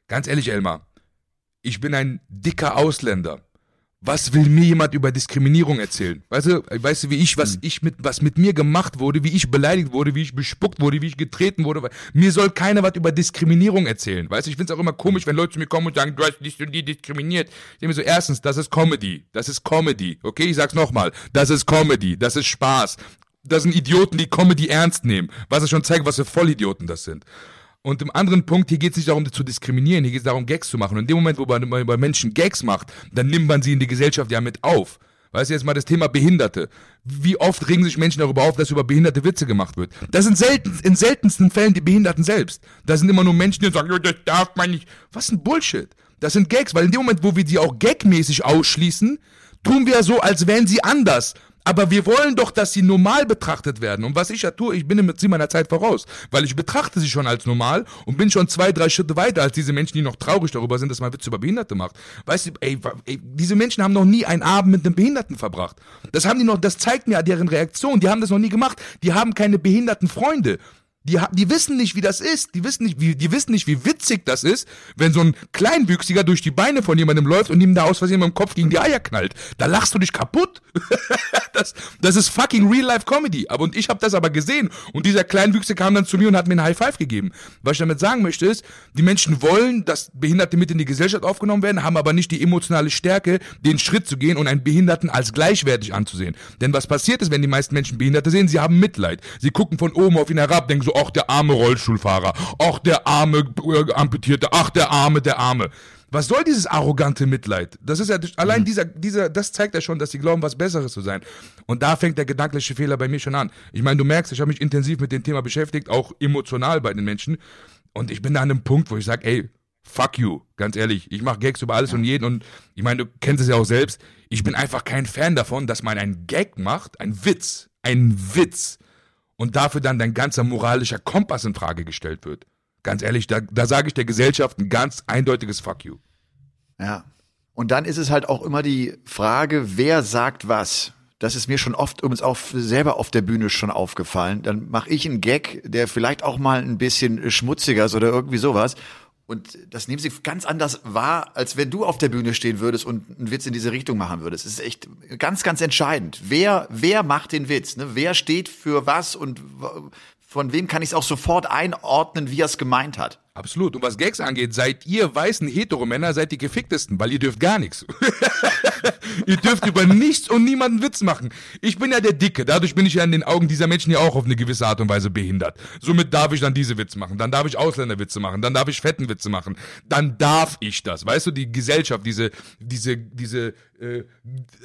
ganz ehrlich, Elmar, ich bin ein dicker Ausländer was will mir jemand über Diskriminierung erzählen? Weißt du, weißt du, wie ich, was hm. ich mit, was mit mir gemacht wurde, wie ich beleidigt wurde, wie ich bespuckt wurde, wie ich getreten wurde. Mir soll keiner was über Diskriminierung erzählen. Weißt du, ich find's auch immer komisch, wenn Leute zu mir kommen und sagen, du hast dich und die diskriminiert. Ich denke mir so, erstens, das ist Comedy. Das ist Comedy. Okay, ich sag's nochmal. Das ist Comedy. Das ist Spaß. Das sind Idioten, die Comedy ernst nehmen. Was es schon zeigt, was für Vollidioten das sind. Und im anderen Punkt, hier geht es nicht darum, zu diskriminieren, hier geht es darum, Gags zu machen. Und in dem Moment, wo man bei Menschen Gags macht, dann nimmt man sie in die Gesellschaft ja mit auf. Weißt du, jetzt mal das Thema Behinderte. Wie oft regen sich Menschen darüber auf, dass über behinderte Witze gemacht wird? Das sind selten, in seltensten Fällen die Behinderten selbst. Das sind immer nur Menschen, die sagen, das darf man nicht. Was ein Bullshit. Das sind Gags, weil in dem Moment, wo wir sie auch gagmäßig ausschließen, tun wir so, als wären sie anders. Aber wir wollen doch, dass sie normal betrachtet werden. Und was ich ja tue, ich bin im Prinzip meiner Zeit voraus, weil ich betrachte sie schon als normal und bin schon zwei, drei Schritte weiter als diese Menschen, die noch traurig darüber sind, dass man Witze über Behinderte macht. Weißt du, ey, ey, diese Menschen haben noch nie einen Abend mit einem Behinderten verbracht. Das haben die noch, das zeigt mir deren Reaktion. Die haben das noch nie gemacht. Die haben keine behinderten Freunde. Die, die wissen nicht, wie das ist. Die wissen nicht, wie, die wissen nicht, wie witzig das ist, wenn so ein Kleinwüchsiger durch die Beine von jemandem läuft und ihm da aus Versehen mit dem Kopf gegen die Eier knallt. Da lachst du dich kaputt. das, das ist fucking Real-Life-Comedy. Aber und ich habe das aber gesehen. Und dieser Kleinwüchsige kam dann zu mir und hat mir einen High Five gegeben. Was ich damit sagen möchte ist, die Menschen wollen, dass Behinderte mit in die Gesellschaft aufgenommen werden, haben aber nicht die emotionale Stärke, den Schritt zu gehen und einen Behinderten als gleichwertig anzusehen. Denn was passiert ist, wenn die meisten Menschen Behinderte sehen, sie haben Mitleid. Sie gucken von oben auf ihn herab, denken so, ach, der arme Rollstuhlfahrer, ach, der arme äh, Amputierte, ach, der arme, der arme. Was soll dieses arrogante Mitleid? Das ist ja allein mhm. dieser, dieser, das zeigt ja schon, dass sie glauben, was Besseres zu sein. Und da fängt der gedankliche Fehler bei mir schon an. Ich meine, du merkst, ich habe mich intensiv mit dem Thema beschäftigt, auch emotional bei den Menschen. Und ich bin da an einem Punkt, wo ich sage, ey, fuck you, ganz ehrlich. Ich mache Gags über alles und jeden und ich meine, du kennst es ja auch selbst. Ich bin einfach kein Fan davon, dass man einen Gag macht, einen Witz, einen Witz und dafür dann dein ganzer moralischer Kompass in Frage gestellt wird. Ganz ehrlich, da, da sage ich der Gesellschaft ein ganz eindeutiges Fuck you. Ja. Und dann ist es halt auch immer die Frage, wer sagt was. Das ist mir schon oft übrigens auch selber auf der Bühne schon aufgefallen. Dann mache ich einen Gag, der vielleicht auch mal ein bisschen schmutziger ist oder irgendwie sowas. Und das nehmen sie ganz anders wahr, als wenn du auf der Bühne stehen würdest und einen Witz in diese Richtung machen würdest. Es ist echt ganz, ganz entscheidend. Wer, wer macht den Witz? Ne? Wer steht für was und von wem kann ich es auch sofort einordnen, wie er es gemeint hat? Absolut. Und was Gags angeht, seid ihr weißen Heteromänner, seid die geficktesten, weil ihr dürft gar nichts. ihr dürft über nichts und niemanden Witz machen. Ich bin ja der Dicke, dadurch bin ich ja in den Augen dieser Menschen ja auch auf eine gewisse Art und Weise behindert. Somit darf ich dann diese Witze machen, dann darf ich Ausländerwitze machen, dann darf ich fetten Witze machen, dann darf ich das. Weißt du, die Gesellschaft, diese, diese, diese äh,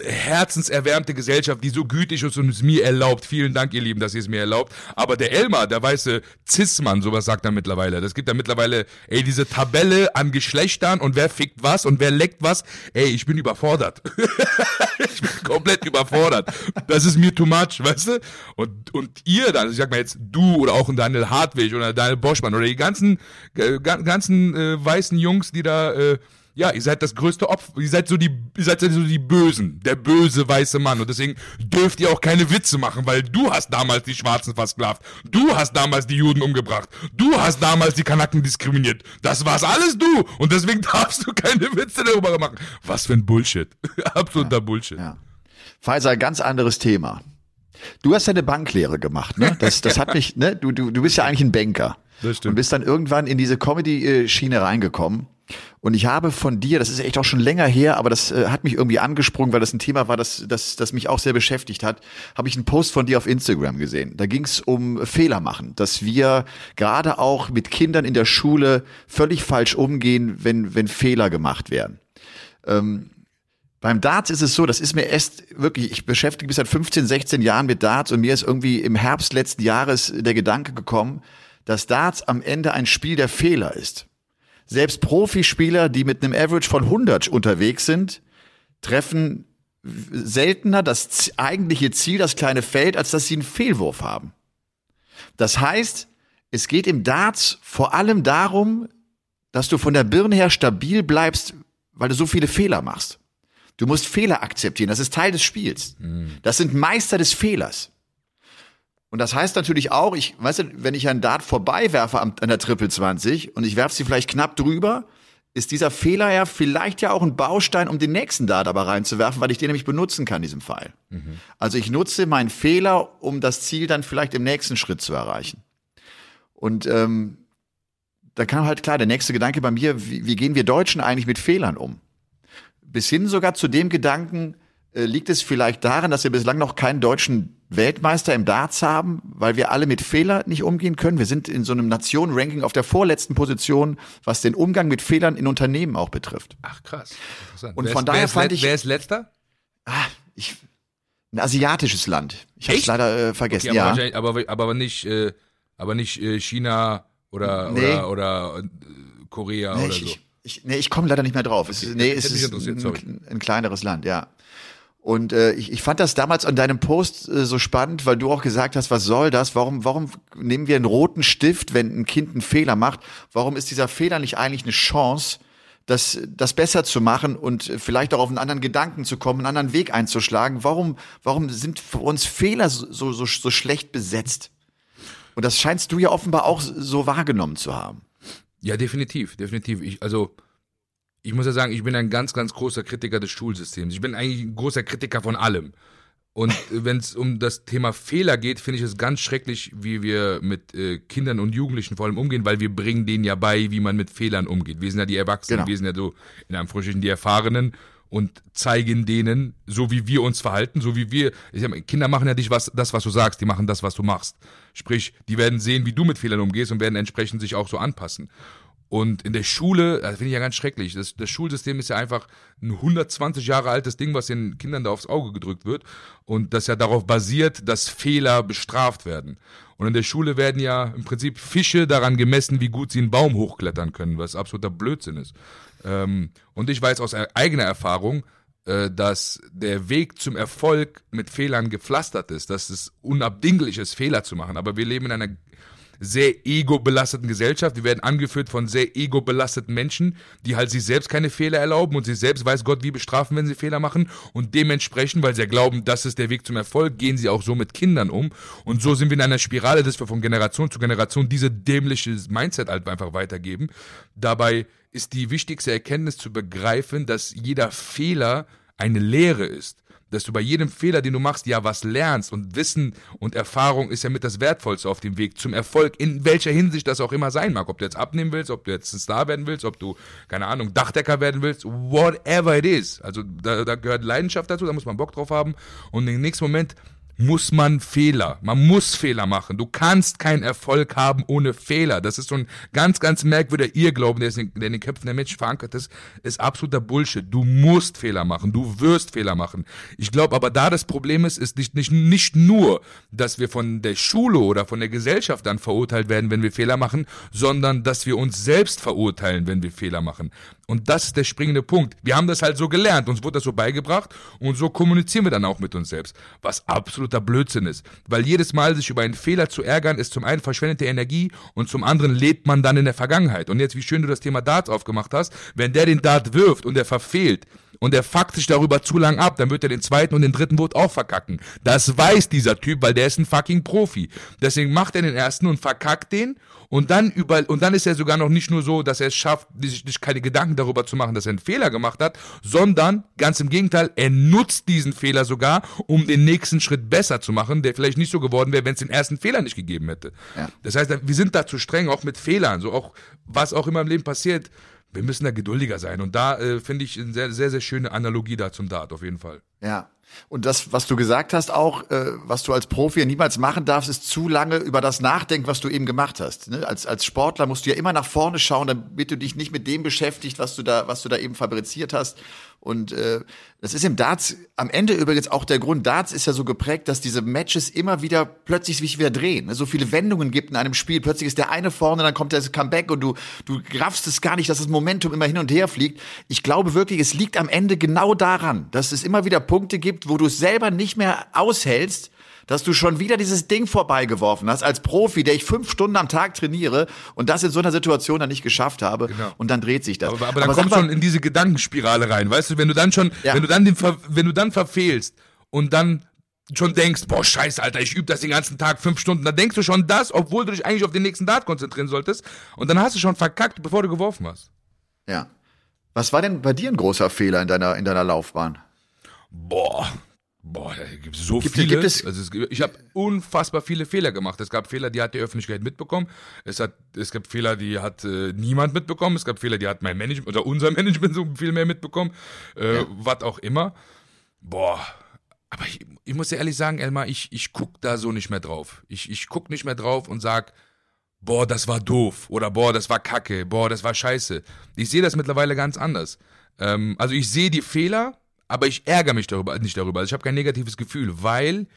herzenserwärmte Gesellschaft, die so gütig ist und es mir erlaubt. Vielen Dank, ihr Lieben, dass ihr es mir erlaubt. Aber der Elmar, der weiße Cis-Mann, sowas sagt er mittlerweile. Das gibt er mittlerweile, ey, diese Tabelle an Geschlechtern und wer fickt was und wer leckt was. Ey, ich bin überfordert. ich bin komplett überfordert. Das ist mir too much, weißt du? Und, und ihr dann, ich sag mal jetzt du oder auch Daniel Hartwig oder Daniel Boschmann oder die ganzen, äh, ganzen äh, weißen Jungs, die da, äh, ja, ihr seid das größte Opfer, ihr seid so die, ihr seid so die Bösen, der böse weiße Mann und deswegen dürft ihr auch keine Witze machen, weil du hast damals die Schwarzen versklavt, du hast damals die Juden umgebracht, du hast damals die Kanaken diskriminiert, das war's alles du und deswegen darfst du keine Witze darüber machen. Was für ein Bullshit, absoluter ja, Bullshit. Ja. Pfizer, ganz anderes Thema. Du hast deine Banklehre gemacht, ne? Das, das hat mich, ne? Du, du, du bist ja eigentlich ein Banker. Das stimmt. Und bist dann irgendwann in diese Comedy-Schiene reingekommen. Und ich habe von dir, das ist echt auch schon länger her, aber das äh, hat mich irgendwie angesprungen, weil das ein Thema war, das, das, das mich auch sehr beschäftigt hat, habe ich einen Post von dir auf Instagram gesehen. Da ging es um Fehler machen, dass wir gerade auch mit Kindern in der Schule völlig falsch umgehen, wenn, wenn Fehler gemacht werden. Ähm, beim Darts ist es so, das ist mir erst wirklich, ich beschäftige mich seit 15, 16 Jahren mit Darts und mir ist irgendwie im Herbst letzten Jahres der Gedanke gekommen, dass Darts am Ende ein Spiel der Fehler ist. Selbst Profispieler, die mit einem Average von 100 unterwegs sind, treffen seltener das eigentliche Ziel, das kleine Feld, als dass sie einen Fehlwurf haben. Das heißt, es geht im Darts vor allem darum, dass du von der Birne her stabil bleibst, weil du so viele Fehler machst. Du musst Fehler akzeptieren. Das ist Teil des Spiels. Mhm. Das sind Meister des Fehlers. Und das heißt natürlich auch, ich, weißt du, wenn ich einen Dart vorbeiwerfe an der Triple 20 und ich werfe sie vielleicht knapp drüber, ist dieser Fehler ja vielleicht ja auch ein Baustein, um den nächsten Dart aber reinzuwerfen, weil ich den nämlich benutzen kann, diesen Pfeil. Mhm. Also ich nutze meinen Fehler, um das Ziel dann vielleicht im nächsten Schritt zu erreichen. Und ähm, da kam halt klar der nächste Gedanke bei mir, wie, wie gehen wir Deutschen eigentlich mit Fehlern um? Bis hin sogar zu dem Gedanken, äh, liegt es vielleicht daran, dass wir bislang noch keinen deutschen Weltmeister im Darts haben, weil wir alle mit Fehlern nicht umgehen können. Wir sind in so einem Nationen-Ranking auf der vorletzten Position, was den Umgang mit Fehlern in Unternehmen auch betrifft. Ach krass. Und wer von ist, daher fand ich. Wer ist letzter? Ah, ich, ein asiatisches Land. Ich habe es leider äh, vergessen. Okay, aber, ja. aber, aber nicht, äh, aber nicht äh, China oder nee. oder, oder äh, Korea nee, oder ich, so. Ich, ich, nee, ich komme leider nicht mehr drauf. Okay, es, nee, es ist ein, ein, kleineres Land, ja. Und äh, ich, ich fand das damals an deinem Post äh, so spannend, weil du auch gesagt hast, was soll das? Warum, warum nehmen wir einen roten Stift, wenn ein Kind einen Fehler macht? Warum ist dieser Fehler nicht eigentlich eine Chance, das, das besser zu machen und vielleicht auch auf einen anderen Gedanken zu kommen, einen anderen Weg einzuschlagen? Warum, warum sind für uns Fehler so, so, so schlecht besetzt? Und das scheinst du ja offenbar auch so wahrgenommen zu haben. Ja, definitiv, definitiv. Ich, also ich muss ja sagen, ich bin ein ganz, ganz großer Kritiker des Schulsystems. Ich bin eigentlich ein großer Kritiker von allem. Und wenn es um das Thema Fehler geht, finde ich es ganz schrecklich, wie wir mit äh, Kindern und Jugendlichen vor allem umgehen, weil wir bringen denen ja bei, wie man mit Fehlern umgeht. Wir sind ja die Erwachsenen, genau. wir sind ja so in einem Frühstück die Erfahrenen und zeigen denen, so wie wir uns verhalten, so wie wir. Sag, Kinder machen ja nicht was, das, was du sagst, die machen das, was du machst. Sprich, die werden sehen, wie du mit Fehlern umgehst und werden entsprechend sich auch so anpassen. Und in der Schule, das finde ich ja ganz schrecklich. Das, das Schulsystem ist ja einfach ein 120 Jahre altes Ding, was den Kindern da aufs Auge gedrückt wird. Und das ja darauf basiert, dass Fehler bestraft werden. Und in der Schule werden ja im Prinzip Fische daran gemessen, wie gut sie einen Baum hochklettern können, was absoluter Blödsinn ist. Ähm, und ich weiß aus eigener Erfahrung, äh, dass der Weg zum Erfolg mit Fehlern gepflastert ist, dass es unabdinglich ist, Fehler zu machen. Aber wir leben in einer sehr ego-belasteten Gesellschaft. Wir werden angeführt von sehr ego-belasteten Menschen, die halt sich selbst keine Fehler erlauben und sich selbst weiß Gott wie bestrafen, wenn sie Fehler machen. Und dementsprechend, weil sie ja glauben, das ist der Weg zum Erfolg, gehen sie auch so mit Kindern um. Und so sind wir in einer Spirale, dass wir von Generation zu Generation diese dämliche Mindset halt einfach weitergeben. Dabei ist die wichtigste Erkenntnis zu begreifen, dass jeder Fehler eine Lehre ist dass du bei jedem Fehler, den du machst, ja was lernst und Wissen und Erfahrung ist ja mit das Wertvollste auf dem Weg zum Erfolg, in welcher Hinsicht das auch immer sein mag. Ob du jetzt abnehmen willst, ob du jetzt ein Star werden willst, ob du, keine Ahnung, Dachdecker werden willst, whatever it is. Also da, da gehört Leidenschaft dazu, da muss man Bock drauf haben und im nächsten Moment muss man Fehler. Man muss Fehler machen. Du kannst keinen Erfolg haben ohne Fehler. Das ist so ein ganz, ganz merkwürdiger Irrglauben, der, in, der in den Köpfen der Menschen verankert ist, ist absoluter Bullshit. Du musst Fehler machen. Du wirst Fehler machen. Ich glaube aber, da das Problem ist, ist nicht, nicht, nicht nur, dass wir von der Schule oder von der Gesellschaft dann verurteilt werden, wenn wir Fehler machen, sondern dass wir uns selbst verurteilen, wenn wir Fehler machen. Und das ist der springende Punkt. Wir haben das halt so gelernt, uns wurde das so beigebracht und so kommunizieren wir dann auch mit uns selbst, was absoluter Blödsinn ist. Weil jedes Mal sich über einen Fehler zu ärgern, ist zum einen verschwendete Energie und zum anderen lebt man dann in der Vergangenheit. Und jetzt, wie schön du das Thema Dart aufgemacht hast, wenn der den Dart wirft und er verfehlt, und er fuckt sich darüber zu lang ab, dann wird er den zweiten und den dritten Wurf auch verkacken. Das weiß dieser Typ, weil der ist ein fucking Profi. Deswegen macht er den ersten und verkackt den und dann über, und dann ist er sogar noch nicht nur so, dass er es schafft, sich, sich keine Gedanken darüber zu machen, dass er einen Fehler gemacht hat, sondern ganz im Gegenteil, er nutzt diesen Fehler sogar, um den nächsten Schritt besser zu machen, der vielleicht nicht so geworden wäre, wenn es den ersten Fehler nicht gegeben hätte. Ja. Das heißt, wir sind da zu streng, auch mit Fehlern, so auch, was auch immer im Leben passiert. Wir müssen da geduldiger sein. Und da äh, finde ich eine sehr, sehr, sehr schöne Analogie da zum Dart, auf jeden Fall. Ja. Und das, was du gesagt hast, auch, äh, was du als Profi niemals machen darfst, ist zu lange über das nachdenken, was du eben gemacht hast. Ne? Als, als Sportler musst du ja immer nach vorne schauen, damit du dich nicht mit dem beschäftigt, was du da, was du da eben fabriziert hast. Und äh, das ist im Darts am Ende übrigens auch der Grund. Darts ist ja so geprägt, dass diese Matches immer wieder plötzlich sich wieder drehen. Ne? So viele Wendungen gibt in einem Spiel. Plötzlich ist der eine vorne, dann kommt das Comeback und du du raffst es gar nicht, dass das Momentum immer hin und her fliegt. Ich glaube wirklich, es liegt am Ende genau daran, dass es immer wieder Punkte gibt, wo du es selber nicht mehr aushältst dass du schon wieder dieses Ding vorbeigeworfen hast als Profi, der ich fünf Stunden am Tag trainiere und das in so einer Situation dann nicht geschafft habe genau. und dann dreht sich das. Aber, aber dann aber kommst du schon in diese Gedankenspirale rein, weißt du, wenn du dann schon, ja. wenn du dann den, wenn du dann verfehlst und dann schon denkst, boah, scheiße, Alter, ich übe das den ganzen Tag fünf Stunden, dann denkst du schon das, obwohl du dich eigentlich auf den nächsten Dart konzentrieren solltest und dann hast du schon verkackt, bevor du geworfen hast. Ja. Was war denn bei dir ein großer Fehler in deiner, in deiner Laufbahn? Boah, Boah, da gibt es so gibt, viele. Gibt es also es, ich habe unfassbar viele Fehler gemacht. Es gab Fehler, die hat die Öffentlichkeit mitbekommen. Es hat, es gibt Fehler, die hat äh, niemand mitbekommen. Es gab Fehler, die hat mein Management oder unser Management so viel mehr mitbekommen. Äh, ja. Was auch immer. Boah, aber ich, ich muss dir ehrlich sagen, Elmar, ich, ich guck da so nicht mehr drauf. Ich, ich guck nicht mehr drauf und sag, boah, das war doof oder boah, das war kacke, boah, das war scheiße. Ich sehe das mittlerweile ganz anders. Ähm, also ich sehe die Fehler aber ich ärgere mich darüber, nicht darüber. Also ich habe kein negatives Gefühl, weil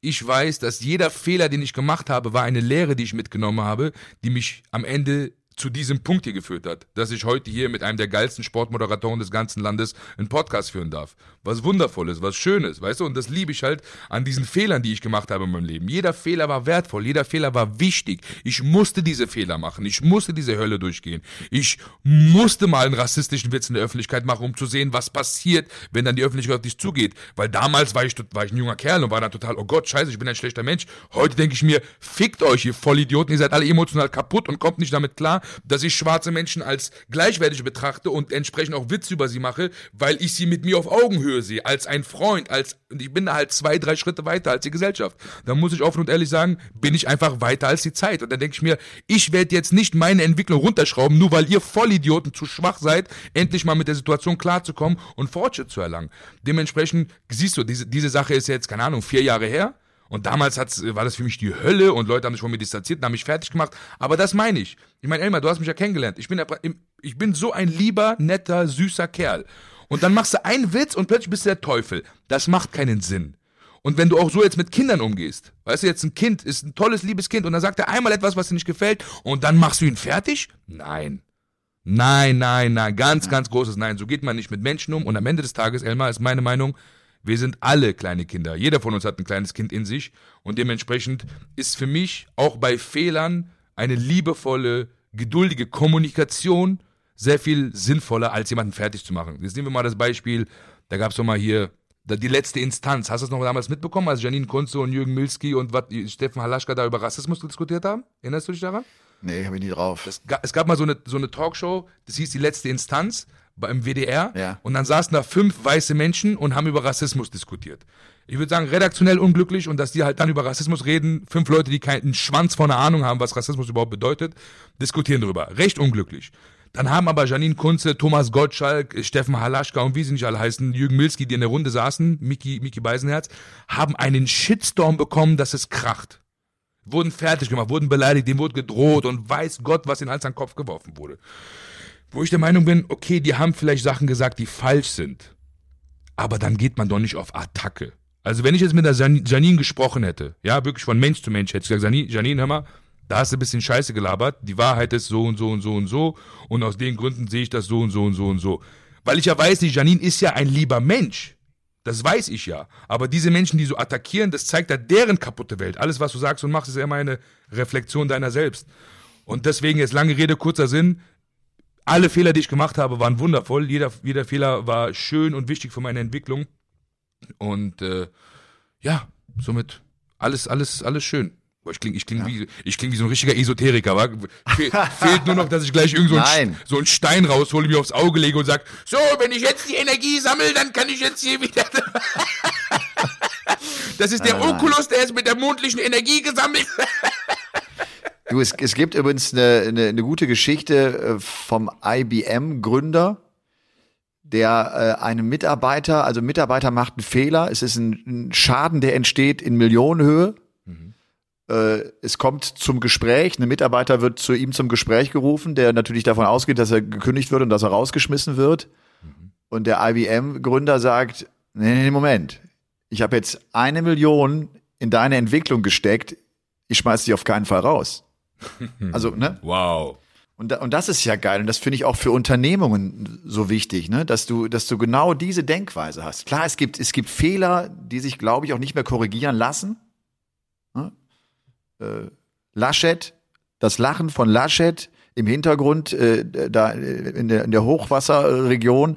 ich weiß, dass jeder Fehler, den ich gemacht habe, war eine Lehre, die ich mitgenommen habe, die mich am Ende zu diesem Punkt hier geführt hat, dass ich heute hier mit einem der geilsten Sportmoderatoren des ganzen Landes einen Podcast führen darf. Was wundervolles, was schönes, weißt du? Und das liebe ich halt an diesen Fehlern, die ich gemacht habe in meinem Leben. Jeder Fehler war wertvoll, jeder Fehler war wichtig. Ich musste diese Fehler machen, ich musste diese Hölle durchgehen. Ich musste mal einen rassistischen Witz in der Öffentlichkeit machen, um zu sehen, was passiert, wenn dann die Öffentlichkeit auf dich zugeht. Weil damals war ich, war ich ein junger Kerl und war dann total, oh Gott, scheiße, ich bin ein schlechter Mensch. Heute denke ich mir, fickt euch, ihr Vollidioten, ihr seid alle emotional kaputt und kommt nicht damit klar, dass ich schwarze Menschen als gleichwertig betrachte und entsprechend auch Witze über sie mache, weil ich sie mit mir auf Augenhöhe sehe, als ein Freund, als, und ich bin da halt zwei, drei Schritte weiter als die Gesellschaft. Da muss ich offen und ehrlich sagen, bin ich einfach weiter als die Zeit. Und dann denke ich mir, ich werde jetzt nicht meine Entwicklung runterschrauben, nur weil ihr Vollidioten zu schwach seid, endlich mal mit der Situation klarzukommen und Fortschritt zu erlangen. Dementsprechend siehst du, diese, diese Sache ist jetzt, keine Ahnung, vier Jahre her. Und damals hat's, war das für mich die Hölle und Leute haben sich von mir distanziert und haben mich fertig gemacht. Aber das meine ich. Ich meine, Elmar, du hast mich ja kennengelernt. Ich bin, ich bin so ein lieber, netter, süßer Kerl. Und dann machst du einen Witz und plötzlich bist du der Teufel. Das macht keinen Sinn. Und wenn du auch so jetzt mit Kindern umgehst, weißt du, jetzt ein Kind ist ein tolles, liebes Kind und dann sagt er einmal etwas, was dir nicht gefällt und dann machst du ihn fertig? Nein. Nein, nein, nein, ganz, ganz großes Nein. So geht man nicht mit Menschen um. Und am Ende des Tages, Elmar, ist meine Meinung, wir sind alle kleine Kinder. Jeder von uns hat ein kleines Kind in sich. Und dementsprechend ist für mich auch bei Fehlern eine liebevolle, geduldige Kommunikation sehr viel sinnvoller, als jemanden fertig zu machen. Jetzt nehmen wir mal das Beispiel, da gab es doch mal hier die letzte Instanz. Hast du das noch damals mitbekommen, als Janine Kunze und Jürgen Milski und wat, Steffen Halaschka da über Rassismus diskutiert haben? Erinnerst du dich daran? Nee, habe ich nie drauf. Das, es gab mal so eine, so eine Talkshow, das hieß die letzte Instanz beim WDR. Ja. Und dann saßen da fünf weiße Menschen und haben über Rassismus diskutiert. Ich würde sagen, redaktionell unglücklich und dass die halt dann über Rassismus reden, fünf Leute, die keinen Schwanz von einer Ahnung haben, was Rassismus überhaupt bedeutet, diskutieren darüber. Recht unglücklich. Dann haben aber Janine Kunze, Thomas Gottschalk, Steffen Halaschka und wie sie nicht alle heißen, Jürgen Milski, die in der Runde saßen, Miki, Miki Beisenherz, haben einen Shitstorm bekommen, dass es kracht. Wurden fertig gemacht, wurden beleidigt, dem wurde gedroht und weiß Gott, was ihnen als an den Kopf geworfen wurde. Wo ich der Meinung bin, okay, die haben vielleicht Sachen gesagt, die falsch sind. Aber dann geht man doch nicht auf Attacke. Also wenn ich jetzt mit der Janine gesprochen hätte, ja, wirklich von Mensch zu Mensch, hätte ich gesagt, Janine, hör mal, da hast du ein bisschen Scheiße gelabert, die Wahrheit ist so und so und so und so und aus den Gründen sehe ich das so und so und so und so. Weil ich ja weiß, die Janine ist ja ein lieber Mensch. Das weiß ich ja. Aber diese Menschen, die so attackieren, das zeigt ja deren kaputte Welt. Alles, was du sagst und machst, ist ja immer eine Reflexion deiner selbst. Und deswegen jetzt lange Rede, kurzer Sinn. Alle Fehler, die ich gemacht habe, waren wundervoll. Jeder, jeder Fehler war schön und wichtig für meine Entwicklung. Und äh, ja, somit alles, alles, alles schön. Ich klinge ich kling ja. wie, ich kling wie so ein richtiger Esoteriker. Wa? Fe fehlt nur noch, dass ich gleich irgend so einen, so einen Stein raushole, mir aufs Auge lege und sag, so, wenn ich jetzt die Energie sammle, dann kann ich jetzt hier wieder... das ist der Oculus, der ist mit der mondlichen Energie gesammelt. du, es, es gibt übrigens eine, eine, eine gute Geschichte äh, vom IBM-Gründer, der äh, einem Mitarbeiter, also Mitarbeiter macht einen Fehler, es ist ein, ein Schaden, der entsteht in Millionenhöhe äh, es kommt zum Gespräch, ein Mitarbeiter wird zu ihm zum Gespräch gerufen, der natürlich davon ausgeht, dass er gekündigt wird und dass er rausgeschmissen wird. Mhm. Und der IBM-Gründer sagt, nee, nee, Moment, ich habe jetzt eine Million in deine Entwicklung gesteckt, ich schmeiß dich auf keinen Fall raus. Also, ne? Wow. Und, und das ist ja geil. Und das finde ich auch für Unternehmungen so wichtig, ne? dass, du, dass du genau diese Denkweise hast. Klar, es gibt, es gibt Fehler, die sich, glaube ich, auch nicht mehr korrigieren lassen. Ne? äh, Laschet, das Lachen von Laschet im Hintergrund, äh, da in der, in der Hochwasserregion,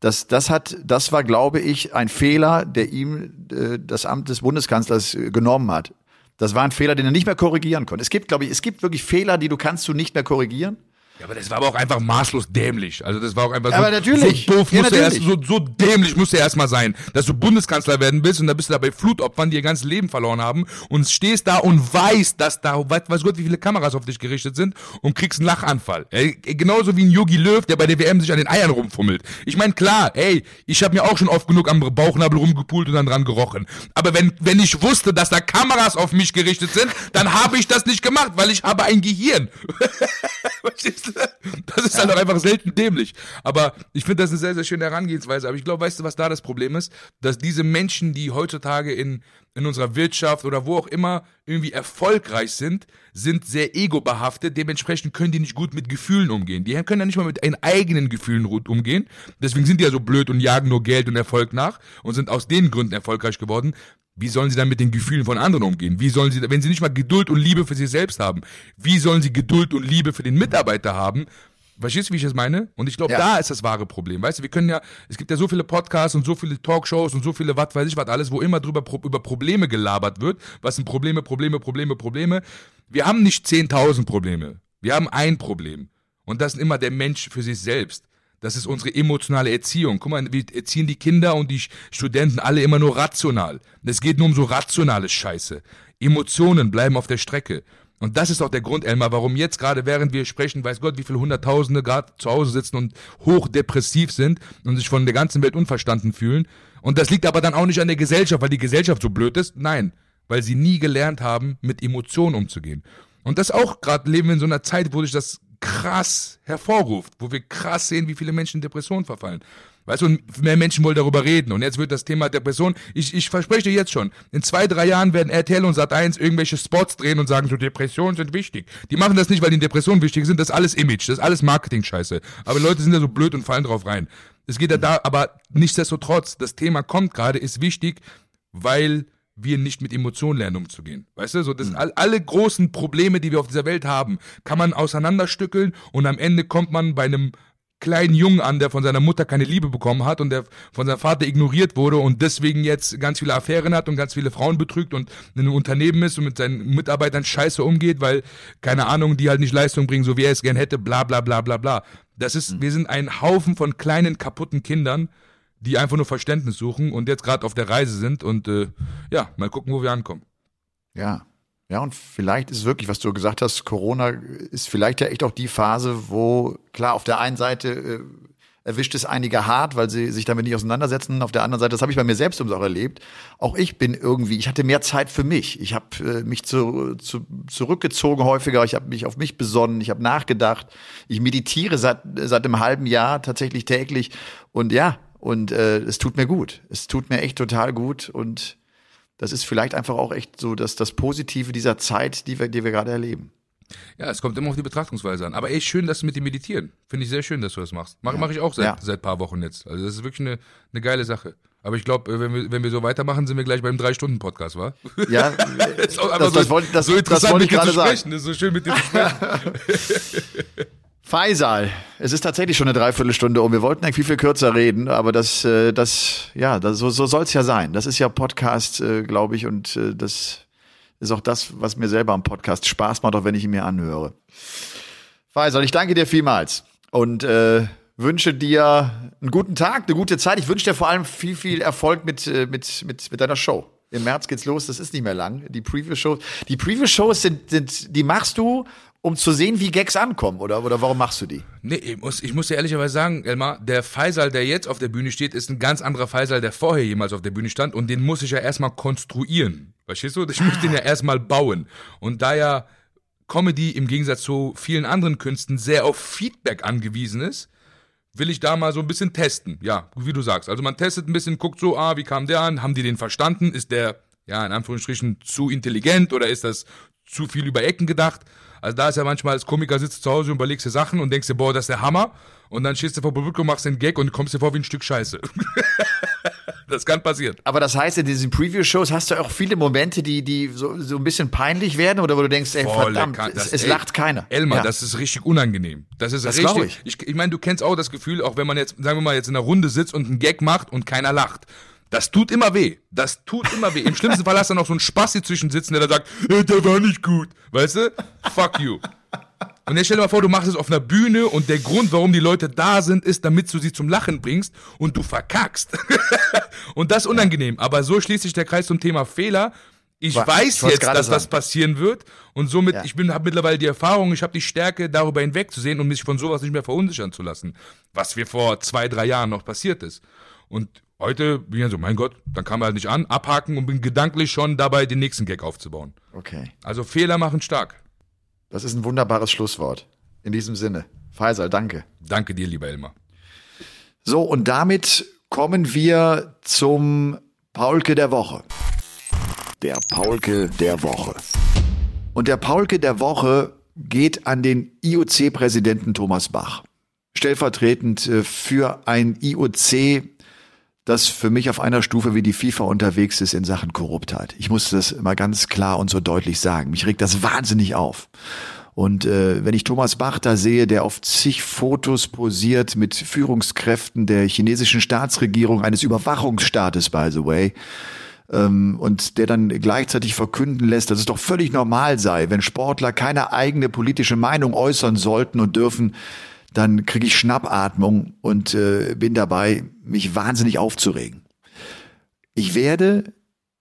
das, das hat, das war, glaube ich, ein Fehler, der ihm äh, das Amt des Bundeskanzlers genommen hat. Das war ein Fehler, den er nicht mehr korrigieren konnte. Es gibt, glaube ich, es gibt wirklich Fehler, die du kannst du nicht mehr korrigieren. Ja, aber das war aber auch einfach maßlos dämlich. Also das war auch einfach so, aber natürlich. so doof, ja, musste erst, so, so dämlich musste er erstmal sein, dass du Bundeskanzler werden willst und da bist du da bei Flutopfern, die ihr ganzes Leben verloren haben und stehst da und weißt, dass da, weiß, Gott, wie viele Kameras auf dich gerichtet sind und kriegst einen Lachanfall. Ey, genauso wie ein Yogi Löw, der bei der WM sich an den Eiern rumfummelt. Ich meine, klar, ey, ich habe mir auch schon oft genug am Bauchnabel rumgepult und dann dran gerochen. Aber wenn, wenn ich wusste, dass da Kameras auf mich gerichtet sind, dann habe ich das nicht gemacht, weil ich habe ein Gehirn. das ist halt auch einfach selten dämlich. Aber ich finde das eine sehr, sehr schöne Herangehensweise. Aber ich glaube, weißt du, was da das Problem ist? Dass diese Menschen, die heutzutage in, in unserer Wirtschaft oder wo auch immer irgendwie erfolgreich sind, sind sehr ego-behaftet. Dementsprechend können die nicht gut mit Gefühlen umgehen. Die können ja nicht mal mit ihren eigenen Gefühlen umgehen. Deswegen sind die ja so blöd und jagen nur Geld und Erfolg nach und sind aus den Gründen erfolgreich geworden. Wie sollen sie dann mit den Gefühlen von anderen umgehen? Wie sollen sie, wenn sie nicht mal Geduld und Liebe für sich selbst haben, wie sollen sie Geduld und Liebe für den Mitarbeiter haben? Verstehst du, wie ich das meine? Und ich glaube, ja. da ist das wahre Problem. Weißt du, wir können ja, es gibt ja so viele Podcasts und so viele Talkshows und so viele, was weiß ich, was alles, wo immer drüber über Probleme gelabert wird. Was sind Probleme, Probleme, Probleme, Probleme? Wir haben nicht 10.000 Probleme. Wir haben ein Problem. Und das ist immer der Mensch für sich selbst. Das ist unsere emotionale Erziehung. Guck mal, wir erziehen die Kinder und die Studenten alle immer nur rational. Es geht nur um so rationale Scheiße. Emotionen bleiben auf der Strecke. Und das ist auch der Grund, Elmar, warum jetzt gerade, während wir sprechen, weiß Gott, wie viele Hunderttausende gerade zu Hause sitzen und hochdepressiv sind und sich von der ganzen Welt unverstanden fühlen. Und das liegt aber dann auch nicht an der Gesellschaft, weil die Gesellschaft so blöd ist. Nein. weil sie nie gelernt haben, mit Emotionen umzugehen. Und das auch gerade leben wir in so einer Zeit, wo sich das krass hervorruft, wo wir krass sehen, wie viele Menschen in Depressionen verfallen. Weißt du, und mehr Menschen wollen darüber reden. Und jetzt wird das Thema Depression, ich, ich verspreche dir jetzt schon, in zwei, drei Jahren werden RTL und Sat1 irgendwelche Spots drehen und sagen, so Depressionen sind wichtig. Die machen das nicht, weil die Depressionen wichtig sind, das ist alles Image, das ist alles Marketing-Scheiße. Aber Leute sind ja so blöd und fallen drauf rein. Es geht ja da, aber nichtsdestotrotz, das Thema kommt gerade, ist wichtig, weil wir nicht mit Emotionen lernen umzugehen. Weißt du, so das all, alle großen Probleme, die wir auf dieser Welt haben, kann man auseinanderstückeln und am Ende kommt man bei einem kleinen Jungen an, der von seiner Mutter keine Liebe bekommen hat und der von seinem Vater ignoriert wurde und deswegen jetzt ganz viele Affären hat und ganz viele Frauen betrügt und in einem Unternehmen ist und mit seinen Mitarbeitern scheiße umgeht, weil, keine Ahnung, die halt nicht Leistung bringen, so wie er es gern hätte, bla bla bla bla bla. Das ist, wir sind ein Haufen von kleinen, kaputten Kindern, die einfach nur Verständnis suchen und jetzt gerade auf der Reise sind und äh, ja, mal gucken, wo wir ankommen. Ja. Ja, und vielleicht ist wirklich, was du gesagt hast, Corona ist vielleicht ja echt auch die Phase, wo, klar, auf der einen Seite äh, erwischt es einige hart, weil sie sich damit nicht auseinandersetzen. Auf der anderen Seite, das habe ich bei mir selbst auch erlebt. Auch ich bin irgendwie, ich hatte mehr Zeit für mich. Ich habe äh, mich zu, zu, zurückgezogen häufiger, ich habe mich auf mich besonnen, ich habe nachgedacht. Ich meditiere seit, seit einem halben Jahr tatsächlich täglich. Und ja, und äh, es tut mir gut. Es tut mir echt total gut. Und das ist vielleicht einfach auch echt so dass das Positive dieser Zeit, die wir, die wir gerade erleben. Ja, es kommt immer auf die Betrachtungsweise an. Aber echt schön, dass du mit dem meditieren. Finde ich sehr schön, dass du das machst. Mache ja. mach ich auch seit, ja. seit paar Wochen jetzt. Also das ist wirklich eine, eine geile Sache. Aber ich glaube, wenn wir, wenn wir so weitermachen, sind wir gleich beim Drei-Stunden-Podcast, wa? Ja, das, das, so, das, wollte, das, so interessant, das wollte ich gerade sagen. Das ist so schön mit dir zu sprechen. Faisal, es ist tatsächlich schon eine Dreiviertelstunde um. Wir wollten eigentlich viel, viel kürzer reden, aber das, äh, das, ja, das, so, so soll es ja sein. Das ist ja Podcast, äh, glaube ich, und äh, das ist auch das, was mir selber am Podcast Spaß macht, auch wenn ich ihn mir anhöre. Faisal, ich danke dir vielmals und äh, wünsche dir einen guten Tag, eine gute Zeit. Ich wünsche dir vor allem viel, viel Erfolg mit, mit, mit, mit deiner Show. Im März geht's los, das ist nicht mehr lang. Die Preview-Shows, die Preview-Shows sind, sind, die machst du um zu sehen, wie Gags ankommen, oder? Oder warum machst du die? Nee, ich muss, ich muss dir ehrlicherweise sagen, Elmar, der Faisal, der jetzt auf der Bühne steht, ist ein ganz anderer Faisal, der vorher jemals auf der Bühne stand und den muss ich ja erstmal konstruieren. Verstehst du? Ich muss den ja erstmal bauen. Und da ja Comedy im Gegensatz zu vielen anderen Künsten sehr auf Feedback angewiesen ist, will ich da mal so ein bisschen testen. Ja, wie du sagst. Also man testet ein bisschen, guckt so, ah, wie kam der an? Haben die den verstanden? Ist der, ja, in Anführungsstrichen zu intelligent oder ist das zu viel über Ecken gedacht? Also da ist ja manchmal als Komiker sitzt zu Hause und überlegst dir Sachen und denkst dir, boah, das ist der Hammer. Und dann stehst du vor Publikum, machst den Gag und kommst dir vor wie ein Stück Scheiße. das kann passieren. Aber das heißt, in diesen Preview-Shows hast du auch viele Momente, die, die so, so ein bisschen peinlich werden oder wo du denkst, ey, Voll verdammt, das, es, ey, lacht keiner. Elmar, ja. das ist richtig unangenehm. Das ist das richtig. Ich, ich, ich meine, du kennst auch das Gefühl, auch wenn man jetzt, sagen wir mal, jetzt in einer Runde sitzt und einen Gag macht und keiner lacht. Das tut immer weh. Das tut immer weh. Im schlimmsten Fall hast du noch so einen Spasti zwischen sitzen, der da sagt, hey, der war nicht gut. Weißt du? Fuck you. Und jetzt stell dir mal vor, du machst es auf einer Bühne und der Grund, warum die Leute da sind, ist, damit du sie zum Lachen bringst und du verkackst. und das ist unangenehm. Aber so schließt sich der Kreis zum Thema Fehler. Ich War, weiß ich jetzt, dass sagen. das passieren wird und somit, ja. ich bin, habe mittlerweile die Erfahrung, ich habe die Stärke, darüber hinwegzusehen und mich von sowas nicht mehr verunsichern zu lassen, was mir vor zwei, drei Jahren noch passiert ist. Und heute bin ich so, mein Gott, dann kam er halt nicht an, abhaken und bin gedanklich schon dabei, den nächsten Gag aufzubauen. Okay. Also Fehler machen stark. Das ist ein wunderbares Schlusswort. In diesem Sinne. Faisal, danke. Danke dir, lieber Elmar. So, und damit kommen wir zum Paulke der Woche. Der Paulke der Woche. Und der Paulke der Woche geht an den IOC-Präsidenten Thomas Bach. Stellvertretend äh, für ein IOC, das für mich auf einer Stufe wie die FIFA unterwegs ist in Sachen Korruptheit. Ich muss das mal ganz klar und so deutlich sagen. Mich regt das wahnsinnig auf. Und äh, wenn ich Thomas Bach da sehe, der auf zig Fotos posiert mit Führungskräften der chinesischen Staatsregierung, eines Überwachungsstaates, by the way, ähm, und der dann gleichzeitig verkünden lässt, dass es doch völlig normal sei, wenn Sportler keine eigene politische Meinung äußern sollten und dürfen, dann kriege ich Schnappatmung und äh, bin dabei, mich wahnsinnig aufzuregen. Ich werde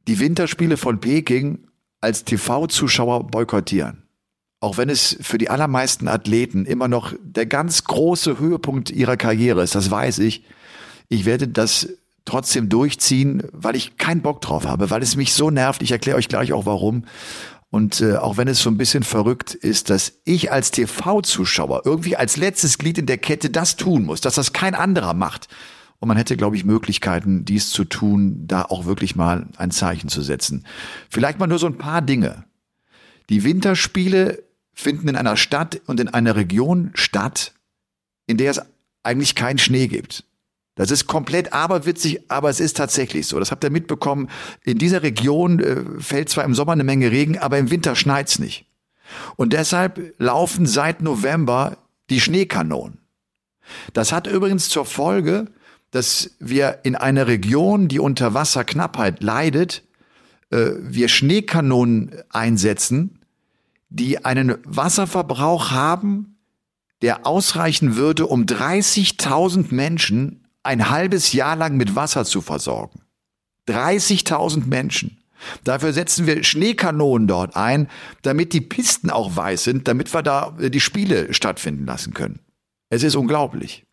die Winterspiele von Peking als TV-Zuschauer boykottieren. Auch wenn es für die allermeisten Athleten immer noch der ganz große Höhepunkt ihrer Karriere ist, das weiß ich. Ich werde das trotzdem durchziehen, weil ich keinen Bock drauf habe, weil es mich so nervt. Ich erkläre euch gleich auch warum. Und äh, auch wenn es so ein bisschen verrückt ist, dass ich als TV-Zuschauer irgendwie als letztes Glied in der Kette das tun muss, dass das kein anderer macht. Und man hätte, glaube ich, Möglichkeiten, dies zu tun, da auch wirklich mal ein Zeichen zu setzen. Vielleicht mal nur so ein paar Dinge. Die Winterspiele finden in einer Stadt und in einer Region statt, in der es eigentlich keinen Schnee gibt. Das ist komplett aberwitzig, aber es ist tatsächlich so. Das habt ihr mitbekommen. In dieser Region äh, fällt zwar im Sommer eine Menge Regen, aber im Winter schneit's nicht. Und deshalb laufen seit November die Schneekanonen. Das hat übrigens zur Folge, dass wir in einer Region, die unter Wasserknappheit leidet, äh, wir Schneekanonen einsetzen, die einen Wasserverbrauch haben, der ausreichen würde, um 30.000 Menschen ein halbes Jahr lang mit Wasser zu versorgen. 30.000 Menschen. Dafür setzen wir Schneekanonen dort ein, damit die Pisten auch weiß sind, damit wir da äh, die Spiele stattfinden lassen können. Es ist unglaublich.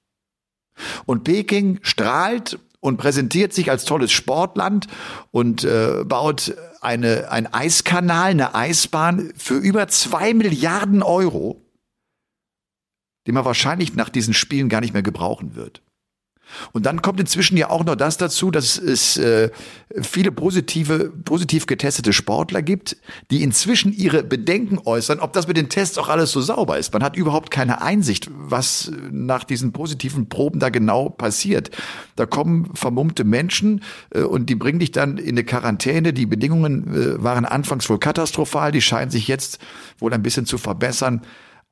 Und Peking strahlt und präsentiert sich als tolles Sportland und äh, baut eine, ein Eiskanal, eine Eisbahn für über zwei Milliarden Euro, den man wahrscheinlich nach diesen Spielen gar nicht mehr gebrauchen wird. Und dann kommt inzwischen ja auch noch das dazu, dass es äh, viele positive, positiv getestete Sportler gibt, die inzwischen ihre Bedenken äußern, ob das mit den Tests auch alles so sauber ist. Man hat überhaupt keine Einsicht, was nach diesen positiven Proben da genau passiert. Da kommen vermummte Menschen äh, und die bringen dich dann in eine Quarantäne. Die Bedingungen äh, waren anfangs wohl katastrophal, die scheinen sich jetzt wohl ein bisschen zu verbessern.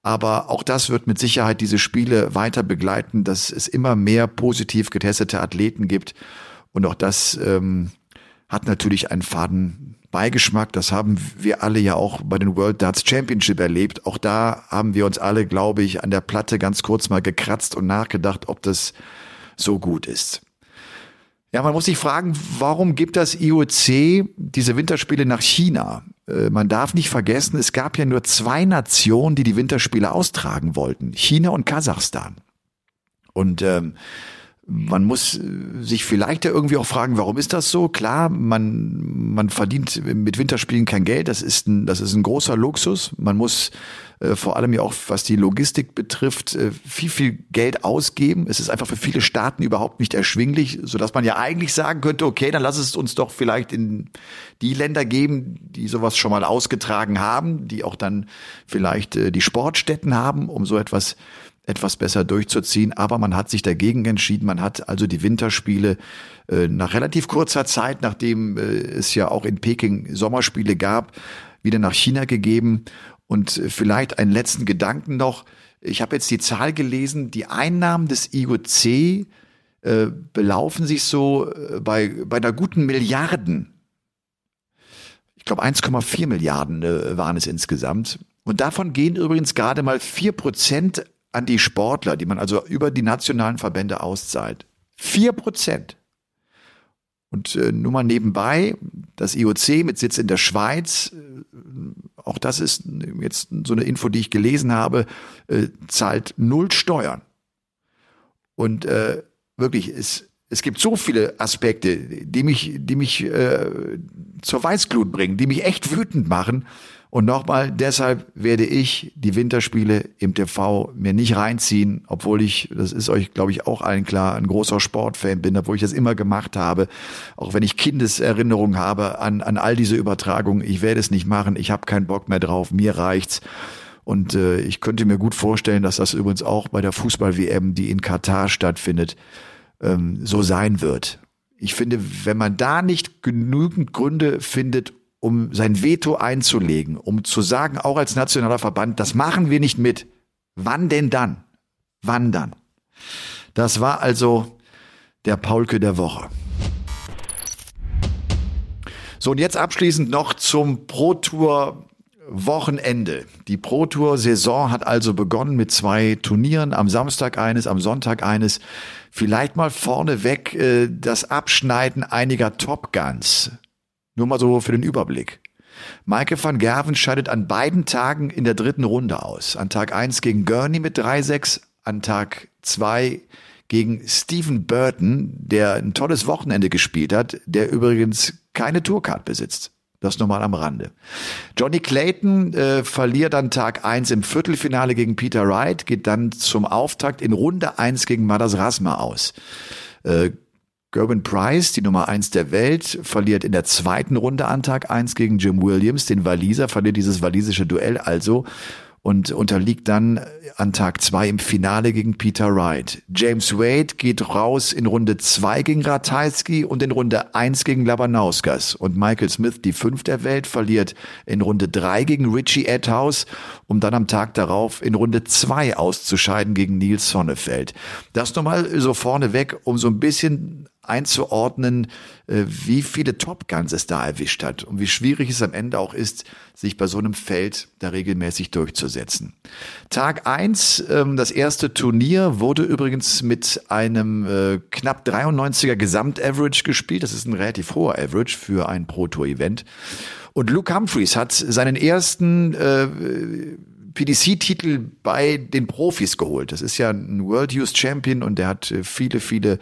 Aber auch das wird mit Sicherheit diese Spiele weiter begleiten, dass es immer mehr positiv getestete Athleten gibt. Und auch das ähm, hat natürlich einen faden Beigeschmack. Das haben wir alle ja auch bei den World Darts Championship erlebt. Auch da haben wir uns alle, glaube ich, an der Platte ganz kurz mal gekratzt und nachgedacht, ob das so gut ist. Ja, man muss sich fragen, warum gibt das IOC diese Winterspiele nach China? Äh, man darf nicht vergessen, es gab ja nur zwei Nationen, die die Winterspiele austragen wollten. China und Kasachstan. Und ähm, man muss äh, sich vielleicht ja irgendwie auch fragen, warum ist das so? Klar, man, man verdient mit Winterspielen kein Geld. Das ist ein, das ist ein großer Luxus. Man muss äh, vor allem ja auch, was die Logistik betrifft, äh, viel, viel Geld ausgeben. Es ist einfach für viele Staaten überhaupt nicht erschwinglich, sodass man ja eigentlich sagen könnte, okay, dann lass es uns doch vielleicht in die Länder geben, die sowas schon mal ausgetragen haben, die auch dann vielleicht äh, die Sportstätten haben, um so etwas etwas besser durchzuziehen. Aber man hat sich dagegen entschieden. Man hat also die Winterspiele äh, nach relativ kurzer Zeit, nachdem äh, es ja auch in Peking Sommerspiele gab, wieder nach China gegeben. Und äh, vielleicht einen letzten Gedanken noch. Ich habe jetzt die Zahl gelesen, die Einnahmen des IOC äh, belaufen sich so äh, bei, bei einer guten Milliarden. Ich glaube 1,4 Milliarden äh, waren es insgesamt. Und davon gehen übrigens gerade mal vier Prozent an die Sportler, die man also über die nationalen Verbände auszahlt. Vier Prozent. Und äh, nur mal nebenbei, das IOC mit Sitz in der Schweiz, äh, auch das ist jetzt so eine Info, die ich gelesen habe, äh, zahlt null Steuern. Und äh, wirklich, es, es gibt so viele Aspekte, die mich, die mich äh, zur Weißglut bringen, die mich echt wütend machen. Und nochmal, deshalb werde ich die Winterspiele im TV mir nicht reinziehen, obwohl ich, das ist euch, glaube ich, auch allen klar, ein großer Sportfan bin, obwohl ich das immer gemacht habe. Auch wenn ich Kindeserinnerungen habe an, an all diese Übertragungen, ich werde es nicht machen, ich habe keinen Bock mehr drauf, mir reicht's. Und äh, ich könnte mir gut vorstellen, dass das übrigens auch bei der Fußball-WM, die in Katar stattfindet, ähm, so sein wird. Ich finde, wenn man da nicht genügend Gründe findet, um sein Veto einzulegen, um zu sagen, auch als nationaler Verband, das machen wir nicht mit. Wann denn dann? Wann dann? Das war also der Paulke der Woche. So, und jetzt abschließend noch zum Pro Tour Wochenende. Die Pro Tour Saison hat also begonnen mit zwei Turnieren, am Samstag eines, am Sonntag eines. Vielleicht mal vorneweg äh, das Abschneiden einiger Top Guns. Nur mal so für den Überblick. Maike van Gerven scheidet an beiden Tagen in der dritten Runde aus. An Tag 1 gegen Gurney mit 3-6, an Tag 2 gegen Stephen Burton, der ein tolles Wochenende gespielt hat, der übrigens keine Tourcard besitzt. Das nur mal am Rande. Johnny Clayton äh, verliert dann Tag eins im Viertelfinale gegen Peter Wright, geht dann zum Auftakt in Runde eins gegen Madas Rasma aus. Äh, Gerben Price, die Nummer eins der Welt, verliert in der zweiten Runde an Tag eins gegen Jim Williams, den Waliser, verliert dieses walisische Duell also und unterliegt dann an Tag zwei im Finale gegen Peter Wright. James Wade geht raus in Runde zwei gegen Ratajski und in Runde eins gegen Labanauskas. Und Michael Smith, die fünf der Welt, verliert in Runde drei gegen Richie Edhouse, um dann am Tag darauf in Runde zwei auszuscheiden gegen Nils Sonnefeld. Das nochmal so vorneweg, um so ein bisschen einzuordnen, äh, wie viele Top Guns es da erwischt hat und wie schwierig es am Ende auch ist, sich bei so einem Feld da regelmäßig durchzusetzen. Tag eins, ähm, das erste Turnier, wurde übrigens mit einem äh, knapp 93er Gesamtaverage gespielt. Das ist ein relativ hoher Average für ein Pro Tour Event. Und Luke Humphreys hat seinen ersten äh, PDC-Titel bei den Profis geholt. Das ist ja ein World Youth Champion und der hat äh, viele, viele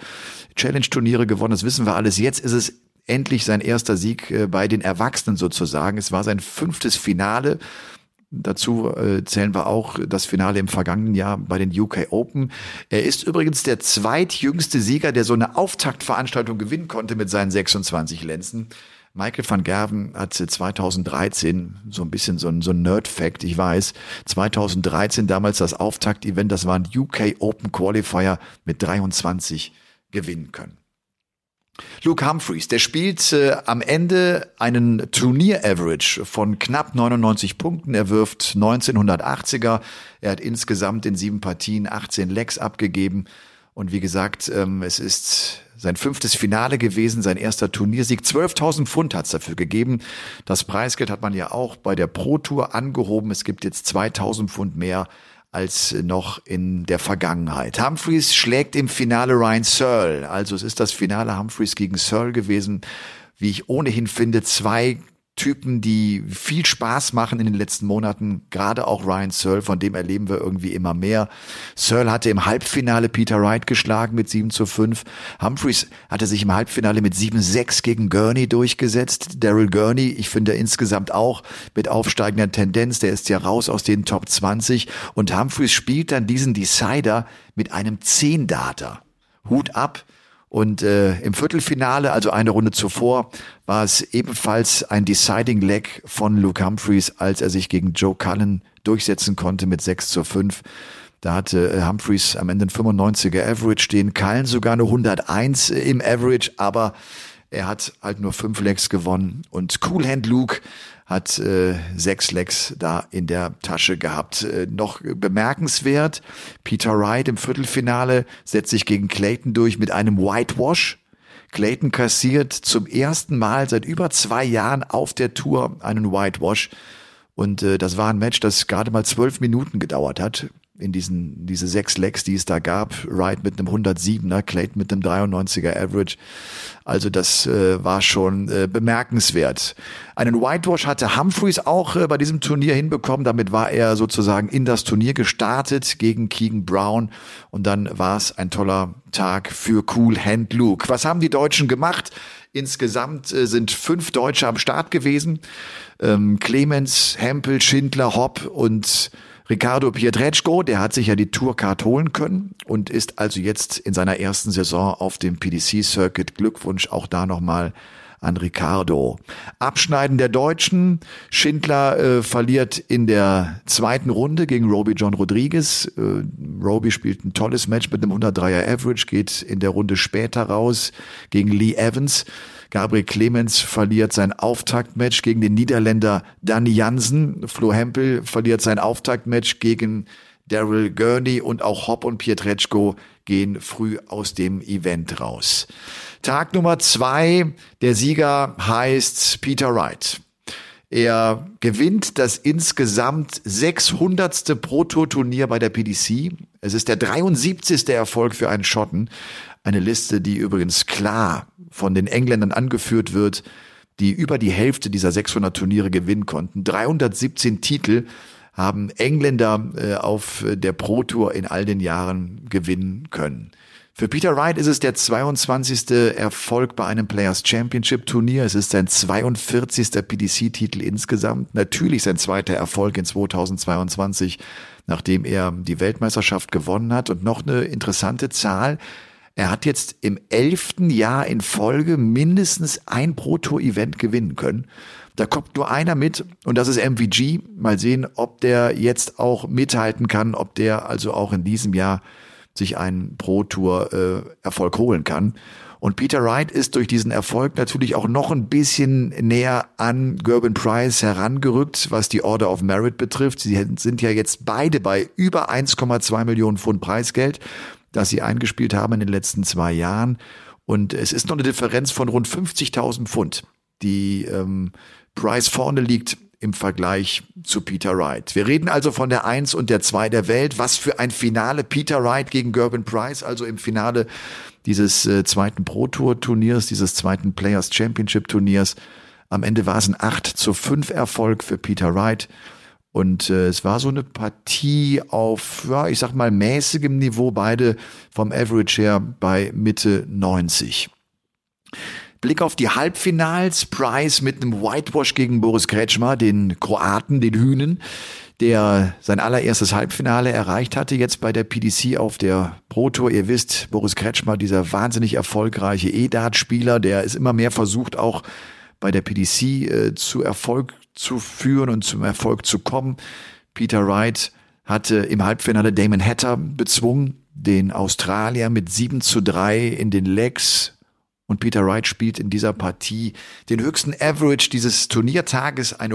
Challenge-Turniere gewonnen. Das wissen wir alles. Jetzt ist es endlich sein erster Sieg äh, bei den Erwachsenen sozusagen. Es war sein fünftes Finale. Dazu äh, zählen wir auch das Finale im vergangenen Jahr bei den UK Open. Er ist übrigens der zweitjüngste Sieger, der so eine Auftaktveranstaltung gewinnen konnte mit seinen 26 Lenzen. Michael van Gerven hat 2013 so ein bisschen so ein, so ein Nerd-Fact, ich weiß, 2013 damals das Auftakt-Event, das war ein UK Open Qualifier mit 23 gewinnen können. Luke Humphreys, der spielt äh, am Ende einen Turnier-Average von knapp 99 Punkten. Er wirft 1980er. Er hat insgesamt in sieben Partien 18 Lecks abgegeben. Und wie gesagt, ähm, es ist sein fünftes Finale gewesen, sein erster Turniersieg. 12.000 Pfund hat's dafür gegeben. Das Preisgeld hat man ja auch bei der Pro Tour angehoben. Es gibt jetzt 2.000 Pfund mehr als noch in der Vergangenheit. Humphreys schlägt im Finale Ryan Searle. Also es ist das Finale Humphreys gegen Searle gewesen. Wie ich ohnehin finde, zwei Typen, die viel Spaß machen in den letzten Monaten, gerade auch Ryan Searle, von dem erleben wir irgendwie immer mehr. Searle hatte im Halbfinale Peter Wright geschlagen mit 7 zu 5. Humphreys hatte sich im Halbfinale mit 7-6 gegen Gurney durchgesetzt. Daryl Gurney, ich finde insgesamt auch mit aufsteigender Tendenz, der ist ja raus aus den Top 20 und Humphreys spielt dann diesen Decider mit einem 10-Data. Hut ab und äh, im Viertelfinale, also eine Runde zuvor, war es ebenfalls ein Deciding Leg von Luke Humphreys, als er sich gegen Joe Cullen durchsetzen konnte mit 6 zu 5. Da hatte äh, Humphreys am Ende ein 95er Average stehen, Cullen sogar eine 101 im Average, aber er hat halt nur fünf Legs gewonnen und Cool Hand Luke hat äh, sechs Lecks da in der Tasche gehabt. Äh, noch bemerkenswert, Peter Wright im Viertelfinale setzt sich gegen Clayton durch mit einem Whitewash. Clayton kassiert zum ersten Mal seit über zwei Jahren auf der Tour einen Whitewash. Und äh, das war ein Match, das gerade mal zwölf Minuten gedauert hat in diesen diese sechs Legs, die es da gab, Wright mit einem 107er, Clayton mit einem 93er Average. Also das äh, war schon äh, bemerkenswert. Einen Whitewash hatte Humphreys auch äh, bei diesem Turnier hinbekommen. Damit war er sozusagen in das Turnier gestartet gegen Keegan Brown und dann war es ein toller Tag für Cool Hand Luke. Was haben die Deutschen gemacht? Insgesamt äh, sind fünf Deutsche am Start gewesen. Ähm, Clemens, Hempel, Schindler, Hopp und Ricardo Pietreczko, der hat sich ja die Tourcard holen können und ist also jetzt in seiner ersten Saison auf dem PDC Circuit. Glückwunsch auch da nochmal an Ricardo. Abschneiden der Deutschen. Schindler äh, verliert in der zweiten Runde gegen Roby John Rodriguez. Äh, Roby spielt ein tolles Match mit einem 103er Average, geht in der Runde später raus gegen Lee Evans. Gabriel Clemens verliert sein Auftaktmatch gegen den Niederländer Danny Jansen. Flo Hempel verliert sein Auftaktmatch gegen Daryl Gurney und auch Hopp und Pietreczko gehen früh aus dem Event raus. Tag Nummer zwei, der Sieger heißt Peter Wright. Er gewinnt das insgesamt 600. Pro-Tour-Turnier bei der PDC. Es ist der 73. Erfolg für einen Schotten. Eine Liste, die übrigens klar von den Engländern angeführt wird, die über die Hälfte dieser 600 Turniere gewinnen konnten. 317 Titel haben Engländer äh, auf der Pro Tour in all den Jahren gewinnen können. Für Peter Wright ist es der 22. Erfolg bei einem Players Championship Turnier. Es ist sein 42. PDC-Titel insgesamt. Natürlich sein zweiter Erfolg in 2022, nachdem er die Weltmeisterschaft gewonnen hat. Und noch eine interessante Zahl. Er hat jetzt im elften Jahr in Folge mindestens ein Pro-Tour-Event gewinnen können. Da kommt nur einer mit und das ist MVG. Mal sehen, ob der jetzt auch mithalten kann, ob der also auch in diesem Jahr sich einen Pro-Tour-Erfolg holen kann. Und Peter Wright ist durch diesen Erfolg natürlich auch noch ein bisschen näher an Gerben Price herangerückt, was die Order of Merit betrifft. Sie sind ja jetzt beide bei über 1,2 Millionen Pfund Preisgeld, das sie eingespielt haben in den letzten zwei Jahren. Und es ist noch eine Differenz von rund 50.000 Pfund, die ähm, Price vorne liegt im Vergleich zu Peter Wright. Wir reden also von der Eins und der Zwei der Welt. Was für ein Finale Peter Wright gegen Gerben Price, also im Finale dieses äh, zweiten Pro Tour Turniers, dieses zweiten Players Championship Turniers. Am Ende war es ein 8 zu 5 Erfolg für Peter Wright. Und äh, es war so eine Partie auf, ja, ich sag mal, mäßigem Niveau, beide vom Average her bei Mitte 90. Blick auf die Halbfinals. Price mit einem Whitewash gegen Boris Kretschmer, den Kroaten, den Hühnen, der sein allererstes Halbfinale erreicht hatte, jetzt bei der PDC auf der Pro Tour. Ihr wisst, Boris Kretschmer, dieser wahnsinnig erfolgreiche E-Dart-Spieler, der ist immer mehr versucht, auch bei der PDC äh, zu Erfolg zu führen und zum Erfolg zu kommen. Peter Wright hatte im Halbfinale Damon Hatter bezwungen, den Australier mit 7 zu 3 in den Legs und Peter Wright spielt in dieser Partie den höchsten Average dieses Turniertages, eine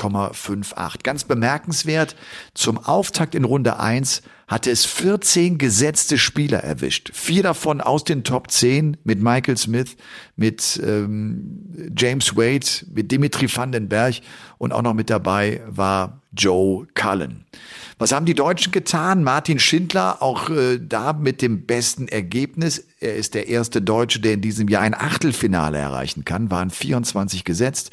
104,58. Ganz bemerkenswert, zum Auftakt in Runde 1 hatte es 14 gesetzte Spieler erwischt. Vier davon aus den Top 10 mit Michael Smith, mit ähm, James Wade, mit Dimitri Vandenberg und auch noch mit dabei war Joe Cullen. Was haben die Deutschen getan? Martin Schindler, auch äh, da mit dem besten Ergebnis. Er ist der erste Deutsche, der in diesem Jahr ein Achtelfinale erreichen kann, waren 24 gesetzt,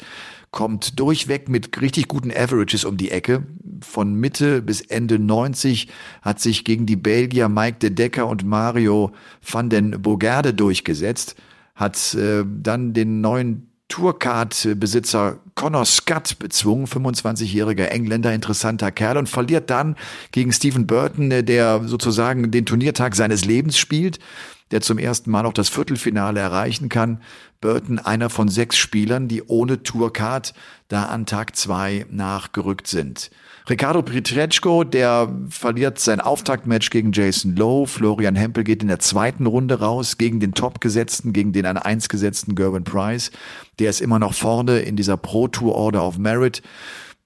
kommt durchweg mit richtig guten Averages um die Ecke. Von Mitte bis Ende 90 hat sich gegen die Belgier Mike de Decker und Mario van den Bogarde durchgesetzt, hat äh, dann den neuen Tourcard-Besitzer Connor Scott bezwungen, 25-jähriger Engländer, interessanter Kerl und verliert dann gegen Stephen Burton, der sozusagen den Turniertag seines Lebens spielt, der zum ersten Mal auch das Viertelfinale erreichen kann. Burton einer von sechs Spielern, die ohne Tourcard da an Tag zwei nachgerückt sind. Ricardo Pietreczko, der verliert sein Auftaktmatch gegen Jason Lowe. Florian Hempel geht in der zweiten Runde raus gegen den Top-Gesetzten, gegen den an eins gesetzten Gerben Price. Der ist immer noch vorne in dieser Pro Tour Order of Merit.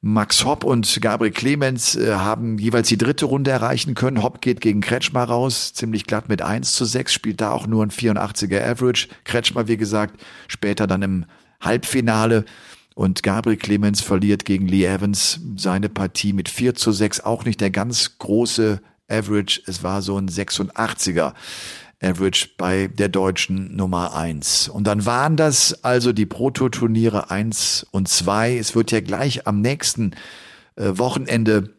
Max Hopp und Gabriel Clemens äh, haben jeweils die dritte Runde erreichen können. Hopp geht gegen Kretschmer raus, ziemlich glatt mit 1 zu 6, spielt da auch nur ein 84er Average. Kretschmer, wie gesagt, später dann im Halbfinale. Und Gabriel Clemens verliert gegen Lee Evans seine Partie mit 4 zu 6. Auch nicht der ganz große Average. Es war so ein 86er Average bei der deutschen Nummer 1. Und dann waren das also die Proto-Turniere 1 und 2. Es wird ja gleich am nächsten äh, Wochenende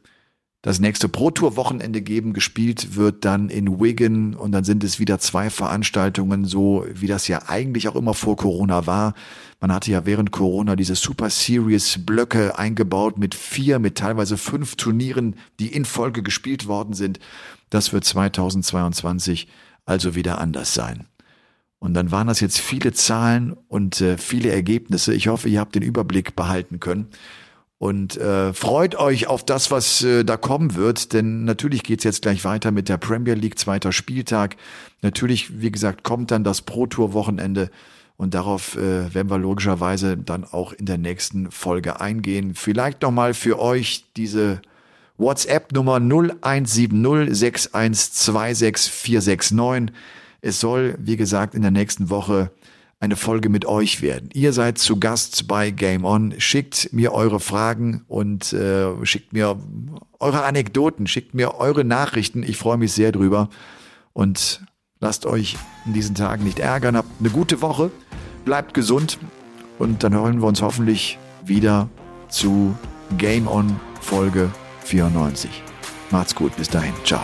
das nächste Pro Tour Wochenende geben. Gespielt wird dann in Wigan und dann sind es wieder zwei Veranstaltungen, so wie das ja eigentlich auch immer vor Corona war. Man hatte ja während Corona diese Super Series Blöcke eingebaut mit vier, mit teilweise fünf Turnieren, die in Folge gespielt worden sind. Das wird 2022 also wieder anders sein. Und dann waren das jetzt viele Zahlen und äh, viele Ergebnisse. Ich hoffe, ihr habt den Überblick behalten können und äh, freut euch auf das, was äh, da kommen wird, denn natürlich geht's jetzt gleich weiter mit der Premier League, zweiter Spieltag. Natürlich, wie gesagt, kommt dann das Pro Tour Wochenende und darauf äh, werden wir logischerweise dann auch in der nächsten Folge eingehen. Vielleicht nochmal für euch diese WhatsApp-Nummer 017061264669. Es soll, wie gesagt, in der nächsten Woche eine Folge mit euch werden. Ihr seid zu Gast bei Game On. Schickt mir eure Fragen und äh, schickt mir eure Anekdoten, schickt mir eure Nachrichten. Ich freue mich sehr drüber. Und lasst euch in diesen Tagen nicht ärgern. Habt eine gute Woche. Bleibt gesund. Und dann hören wir uns hoffentlich wieder zu Game On Folge 94. Macht's gut, bis dahin. Ciao.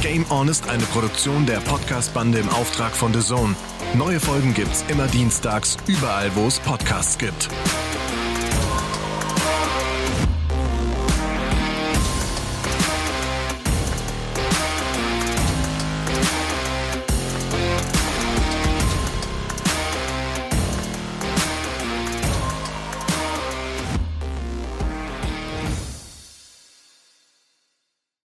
Game On ist eine Produktion der Podcast-Bande im Auftrag von The Zone. Neue Folgen gibt's immer dienstags, überall, wo es Podcasts gibt.